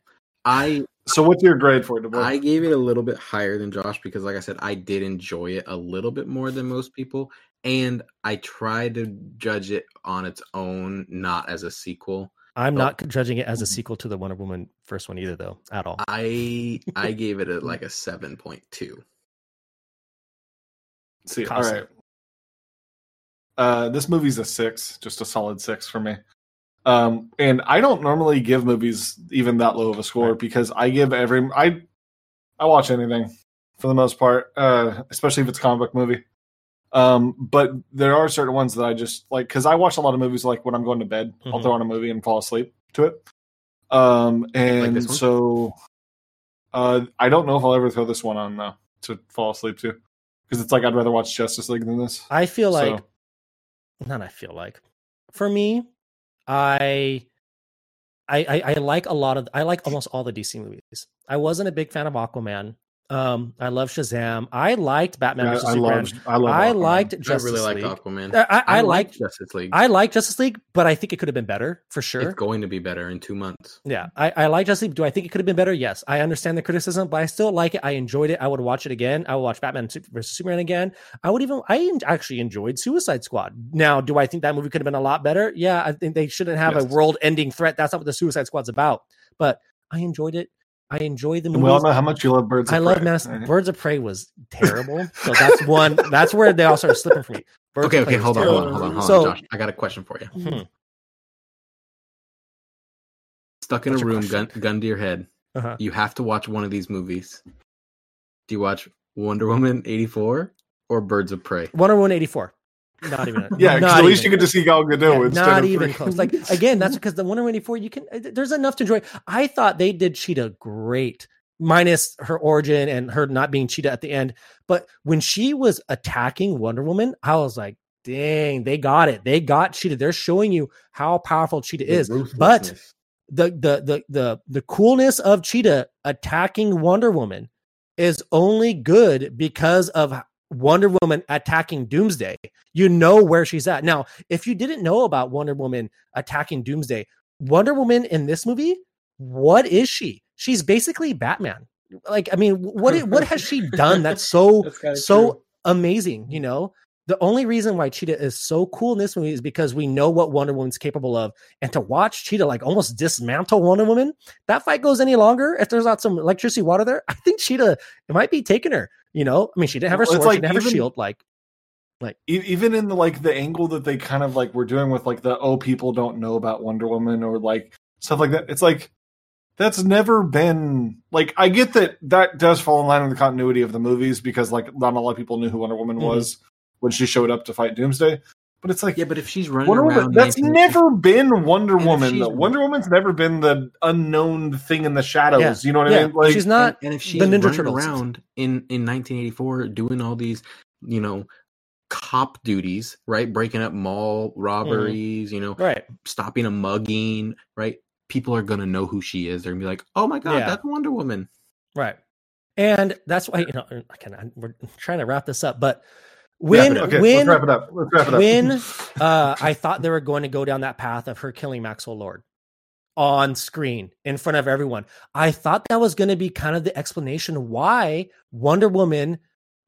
I so what's your grade for it? I gave it a little bit higher than Josh because, like I said, I did enjoy it a little bit more than most people, and I tried to judge it on its own, not as a sequel. I'm not judging it as a sequel to the Wonder Woman first one either, though, at all. I I gave it a, *laughs* like a seven point two. See, all right. Uh, this movie's a six, just a solid six for me. Um, and I don't normally give movies even that low of a score right. because I give every I I watch anything for the most part, uh, especially if it's a comic book movie. Um, but there are certain ones that I just like because I watch a lot of movies like when I'm going to bed, mm-hmm. I'll throw on a movie and fall asleep to it. Um, and one? so uh, I don't know if I'll ever throw this one on though to fall asleep to, because it's like I'd rather watch Justice League than this. I feel So- like not I feel like for me, I I, I I like a lot of I like almost all the DC movies. I wasn't a big fan of Aquaman. Um, I love Shazam. I liked Batman Yeah, versus I Superman. love, I love. I Aquaman. liked I really like League. Aquaman. I, I, I like liked Justice League. I like Justice League, but I think it could have been better for sure. It's going to be better in two months. Yeah, I, I like Justice League. Do I think it could have been better? Yes. I understand the criticism, but I still like it. I enjoyed it. I would watch it again. I would watch Batman versus Superman again. I would even, I actually enjoyed Suicide Squad. Now, do I think that movie could have been a lot better? Yeah, I think they shouldn't have a world ending threat. That's not what the Suicide Squad's about. But I enjoyed it. I enjoyed the And we all know how much you love Birds. I of love Mass. right? Birds of Prey was terrible. so that's *laughs* one, that's where they all started slipping for me. Birds okay, okay, hold on, hold on, hold on, hold So- on, Josh. I got a question for you. Hmm. Stuck in What's a room, gun, gun to your head. Uh-huh. You have to watch one of these movies. Do you watch Wonder Woman eighty four or Birds of Prey? Wonder Woman 84. Not even. Yeah, not at least even. you get to see Gal Gadot Yeah, instead not of even close. Like again, that's because the Wonder Woman 84, you can there's enough to enjoy. I thought they did Cheetah great, minus her origin and her not being Cheetah at the end. But when she was attacking Wonder Woman, I was like, dang, they got it. They got Cheetah. They're showing you how powerful Cheetah is. But the the the the the coolness of Cheetah attacking Wonder Woman is only good because of Wonder Woman attacking Doomsday. You know where she's at. Now, if you didn't know about Wonder Woman attacking Doomsday, Wonder Woman in this movie, what is she? She's basically Batman. Like, I mean, what what has she done that's so *laughs* That's so true. amazing? You know, the only reason why Cheetah is so cool in this movie is because we know what Wonder Woman's capable of, and to watch Cheetah like almost dismantle Wonder Woman, that fight goes any longer if there's not some electricity water there. I think Cheetah it might be taking her. You know, I mean, she didn't have her sword, it's she like didn't have her even- shield. Like, E- even in the like the angle that they kind of like were doing with like the oh people don't know about Wonder Woman or like stuff like that. It's like that's never been like I get that that does fall in line with the continuity of the movies because like not a lot of people knew who Wonder Woman Mhm. was when she showed up to fight Doomsday. But it's like Yeah, but if she's running Wonder around, Woman, that's never been Wonder Woman. she's- Though. Wonder Woman's never been the unknown thing in the shadows. Yeah. You know what yeah, I mean? Like she's not. and, and if she's the Ninja running Turtles. around in in 1984 doing all these, you know, cop duties, right? Breaking up mall robberies, you know, mm-hmm. right. stopping a mugging, right? People are gonna know who she is. They're gonna be like, "Oh my god, Yeah. that's Wonder Woman." Right. And that's why, you know, I can, we're trying to wrap this up, but when, Yeah, okay, when, let's wrap it up. Let's wrap it up. when uh, I thought they were going to go down that path of her killing Maxwell Lord on screen in front of everyone, I thought that was going to be kind of the explanation why Wonder Woman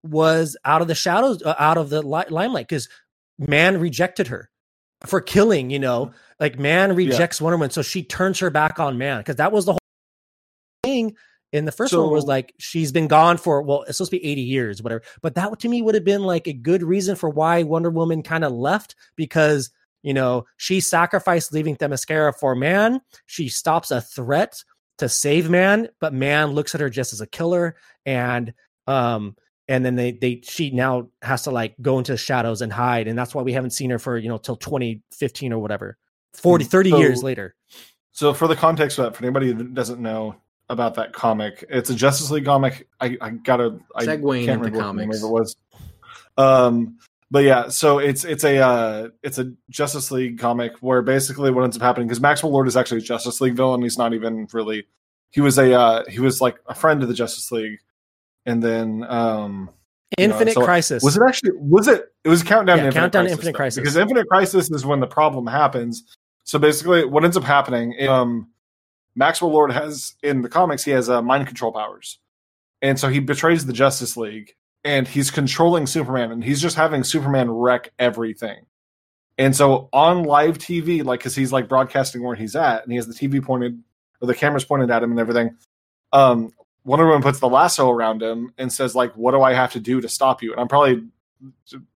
was out of the shadows, uh, out of the li- limelight, because man rejected her for killing, you know, like man rejects Wonder Woman. So she turns her back on man, because that was the in the first one was like she's been gone for well it's supposed to be 80 years whatever. But that to me would have been like a good reason for why wonder woman kind of left because you know she sacrificed leaving themyscira for man. She stops a threat to save man but man looks at her just as a killer. And um and then they they she now has to like go into the shadows and hide. And that's why we haven't seen her for you know till 2015 or whatever. 40 30 So- years later. So for the context of that, for anybody that doesn't know about that comic, it's a Justice League comic. I, I gotta I Segueing can't into remember what the name comics. of it was. Um, but yeah, so it's it's a uh, it's a Justice League comic where basically what ends up happening because Maxwell Lord is actually a Justice League villain. He's not even really. He was a uh, he was like a friend of the Justice League, and then um, You know, infinite so crisis was it actually was it it was countdown Yeah, to infinite Countdown to crisis, Infinite though, Crisis. because infinite crisis is when the problem happens so basically what ends up happening um maxwell lord has in the comics he has uh, mind control powers and so he betrays the justice league and he's controlling superman and he's just having superman wreck everything and so on live tv like because he's like broadcasting where he's at and he has the tv pointed or the cameras pointed at him and everything um Wonder Woman puts the lasso around him and says, like, what do I have to do to stop you? And I'm probably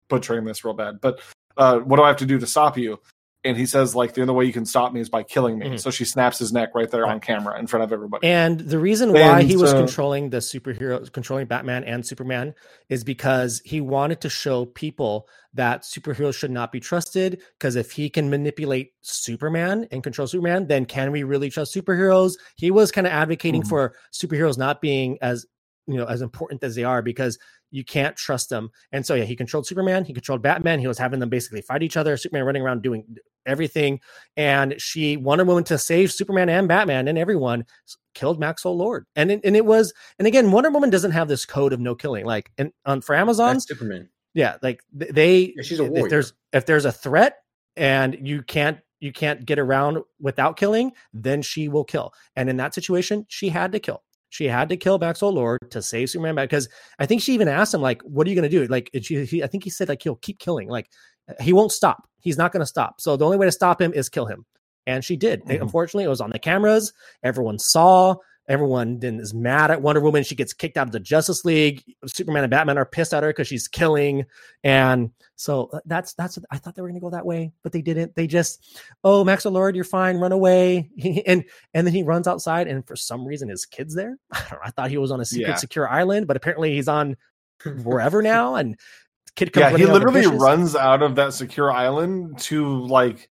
butchering this real bad, but uh, what do I have to do to stop you? And he says like the only way you can stop me is by killing me. Mhm. So she snaps his neck right there on camera in front of everybody. And the reason why And he was so- controlling the superhero, controlling Batman and Superman, is because he wanted to show people that superheroes should not be trusted. Because if he can manipulate Superman and control Superman, then can we really trust superheroes? He was kind of advocating Mhm. for superheroes not being as you know as important as they are because you can't trust them. And so yeah, he controlled Superman, he controlled Batman. He was having them basically fight each other. Superman running around doing everything, and she Wonder Woman to save Superman and Batman and everyone killed Maxwell Lord. And it, and it was and again, Wonder Woman doesn't have this code of no killing. Like and on for Amazon, That's Superman. yeah, like they Yeah, she's a if warrior. there's if there's a threat and you can't you can't get around without killing, then she will kill. And in that situation, she had to kill. She had to kill Maxwell Lord to save Superman back because I think she even asked him like, "What are you going to do?" Like, and she, he, I think he said like he'll keep killing. Like, he won't stop. He's not going to stop. So the only way to stop him is kill him. And she did. Mhm. Unfortunately, it was on the cameras. Everyone saw. Everyone then is mad at Wonder Woman. She gets kicked out of the Justice League. Superman and Batman are pissed at her because she's killing. And so uh, that's that's I thought they were gonna go that way, but they didn't. They just, oh Max Lord, you're fine, run away. *laughs* and and then he runs outside, and for some reason his kid's there. *laughs* I, don't know, I thought he was on a secret Yeah. secure island, but apparently he's on wherever *laughs* now. And kid comes yeah, he running out of the literally runs out of that secure island to like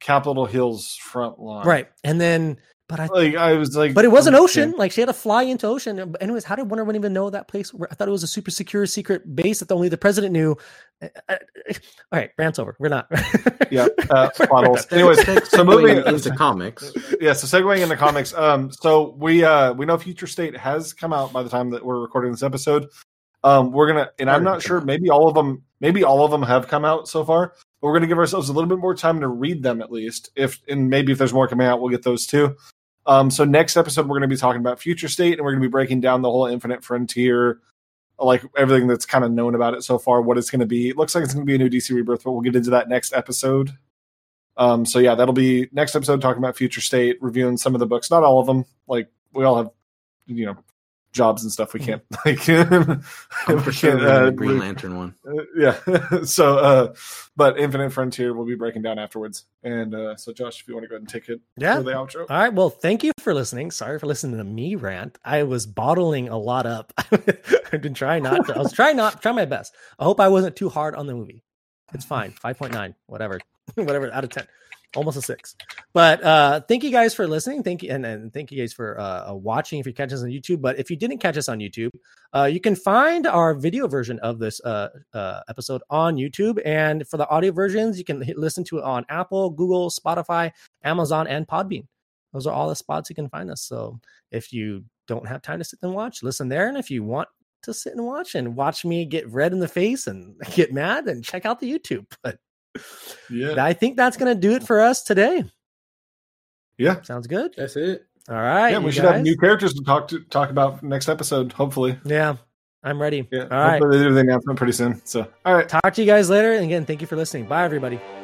Capitol Hill's front line. right, and then but I Like I was like, But it was an ocean. Like she had to fly into ocean. Anyways, how did Wonder Woman even know that place? I thought it was a super secure secret base that only the president knew. Uh, uh, All right, rant's over. We're not. *laughs* Yeah, uh, We're plot holes. done. Anyways, so moving into comics. yeah, so segueing into comics. Um, so we uh we know Future State has come out by the time that we're recording this episode. Um, we're gonna, and I'm not sure. Maybe all of them, maybe all of them have come out so far. But we're gonna give ourselves a little bit more time to read them at least. If and maybe if there's more coming out, we'll get those too. Um, so next episode we're gonna be talking about Future State, and we're gonna be breaking down the whole Infinite Frontier, like everything that's kind of known about it so far. What it's gonna be. It looks like it's gonna be a new DC Rebirth, but we'll get into that next episode. Um, so yeah, that'll be next episode talking about Future State, reviewing some of the books, not all of them. Like we all have, you know, jobs and stuff. We can't like. *laughs* I'm we for sure can't, uh, the Green Lantern one. uh, yeah. *laughs* so, uh, but Infinite Frontier we'll be breaking down afterwards. And uh, so, Josh, if you want to go ahead and take it yeah. for the outro. All right. Well, thank you for listening. Sorry for listening to me rant. I was bottling a lot up. *laughs* I've been trying not to. I was trying not, trying my best. I hope I wasn't too hard on the movie. It's fine. 5.9, whatever, whatever out of 10, almost a six. But uh, thank you guys for listening. Thank you. And, and thank you guys for uh, uh, watching if you catch us on YouTube. But if you didn't catch us on YouTube, uh, you can find our video version of this uh, uh, episode on YouTube. And for the audio versions, you can hit, listen to it on Apple, Google, Spotify, Amazon, and Podbean. Those are all the spots you can find us. So if you don't have time to sit and watch, listen there. And if you want to sit and watch and watch me get red in the face and *laughs* get mad, then check out the YouTube. But Yeah. I think that's going to do it for us today. Yeah. Sounds good. That's it. All right. yeah. We should have new characters to talk to talk about next episode, hopefully. Yeah, I'm ready. Yeah. All right. Hopefully they do the announcement pretty soon. So, all right. Talk to you guys later. And again, thank you for listening. Bye, everybody. Bye.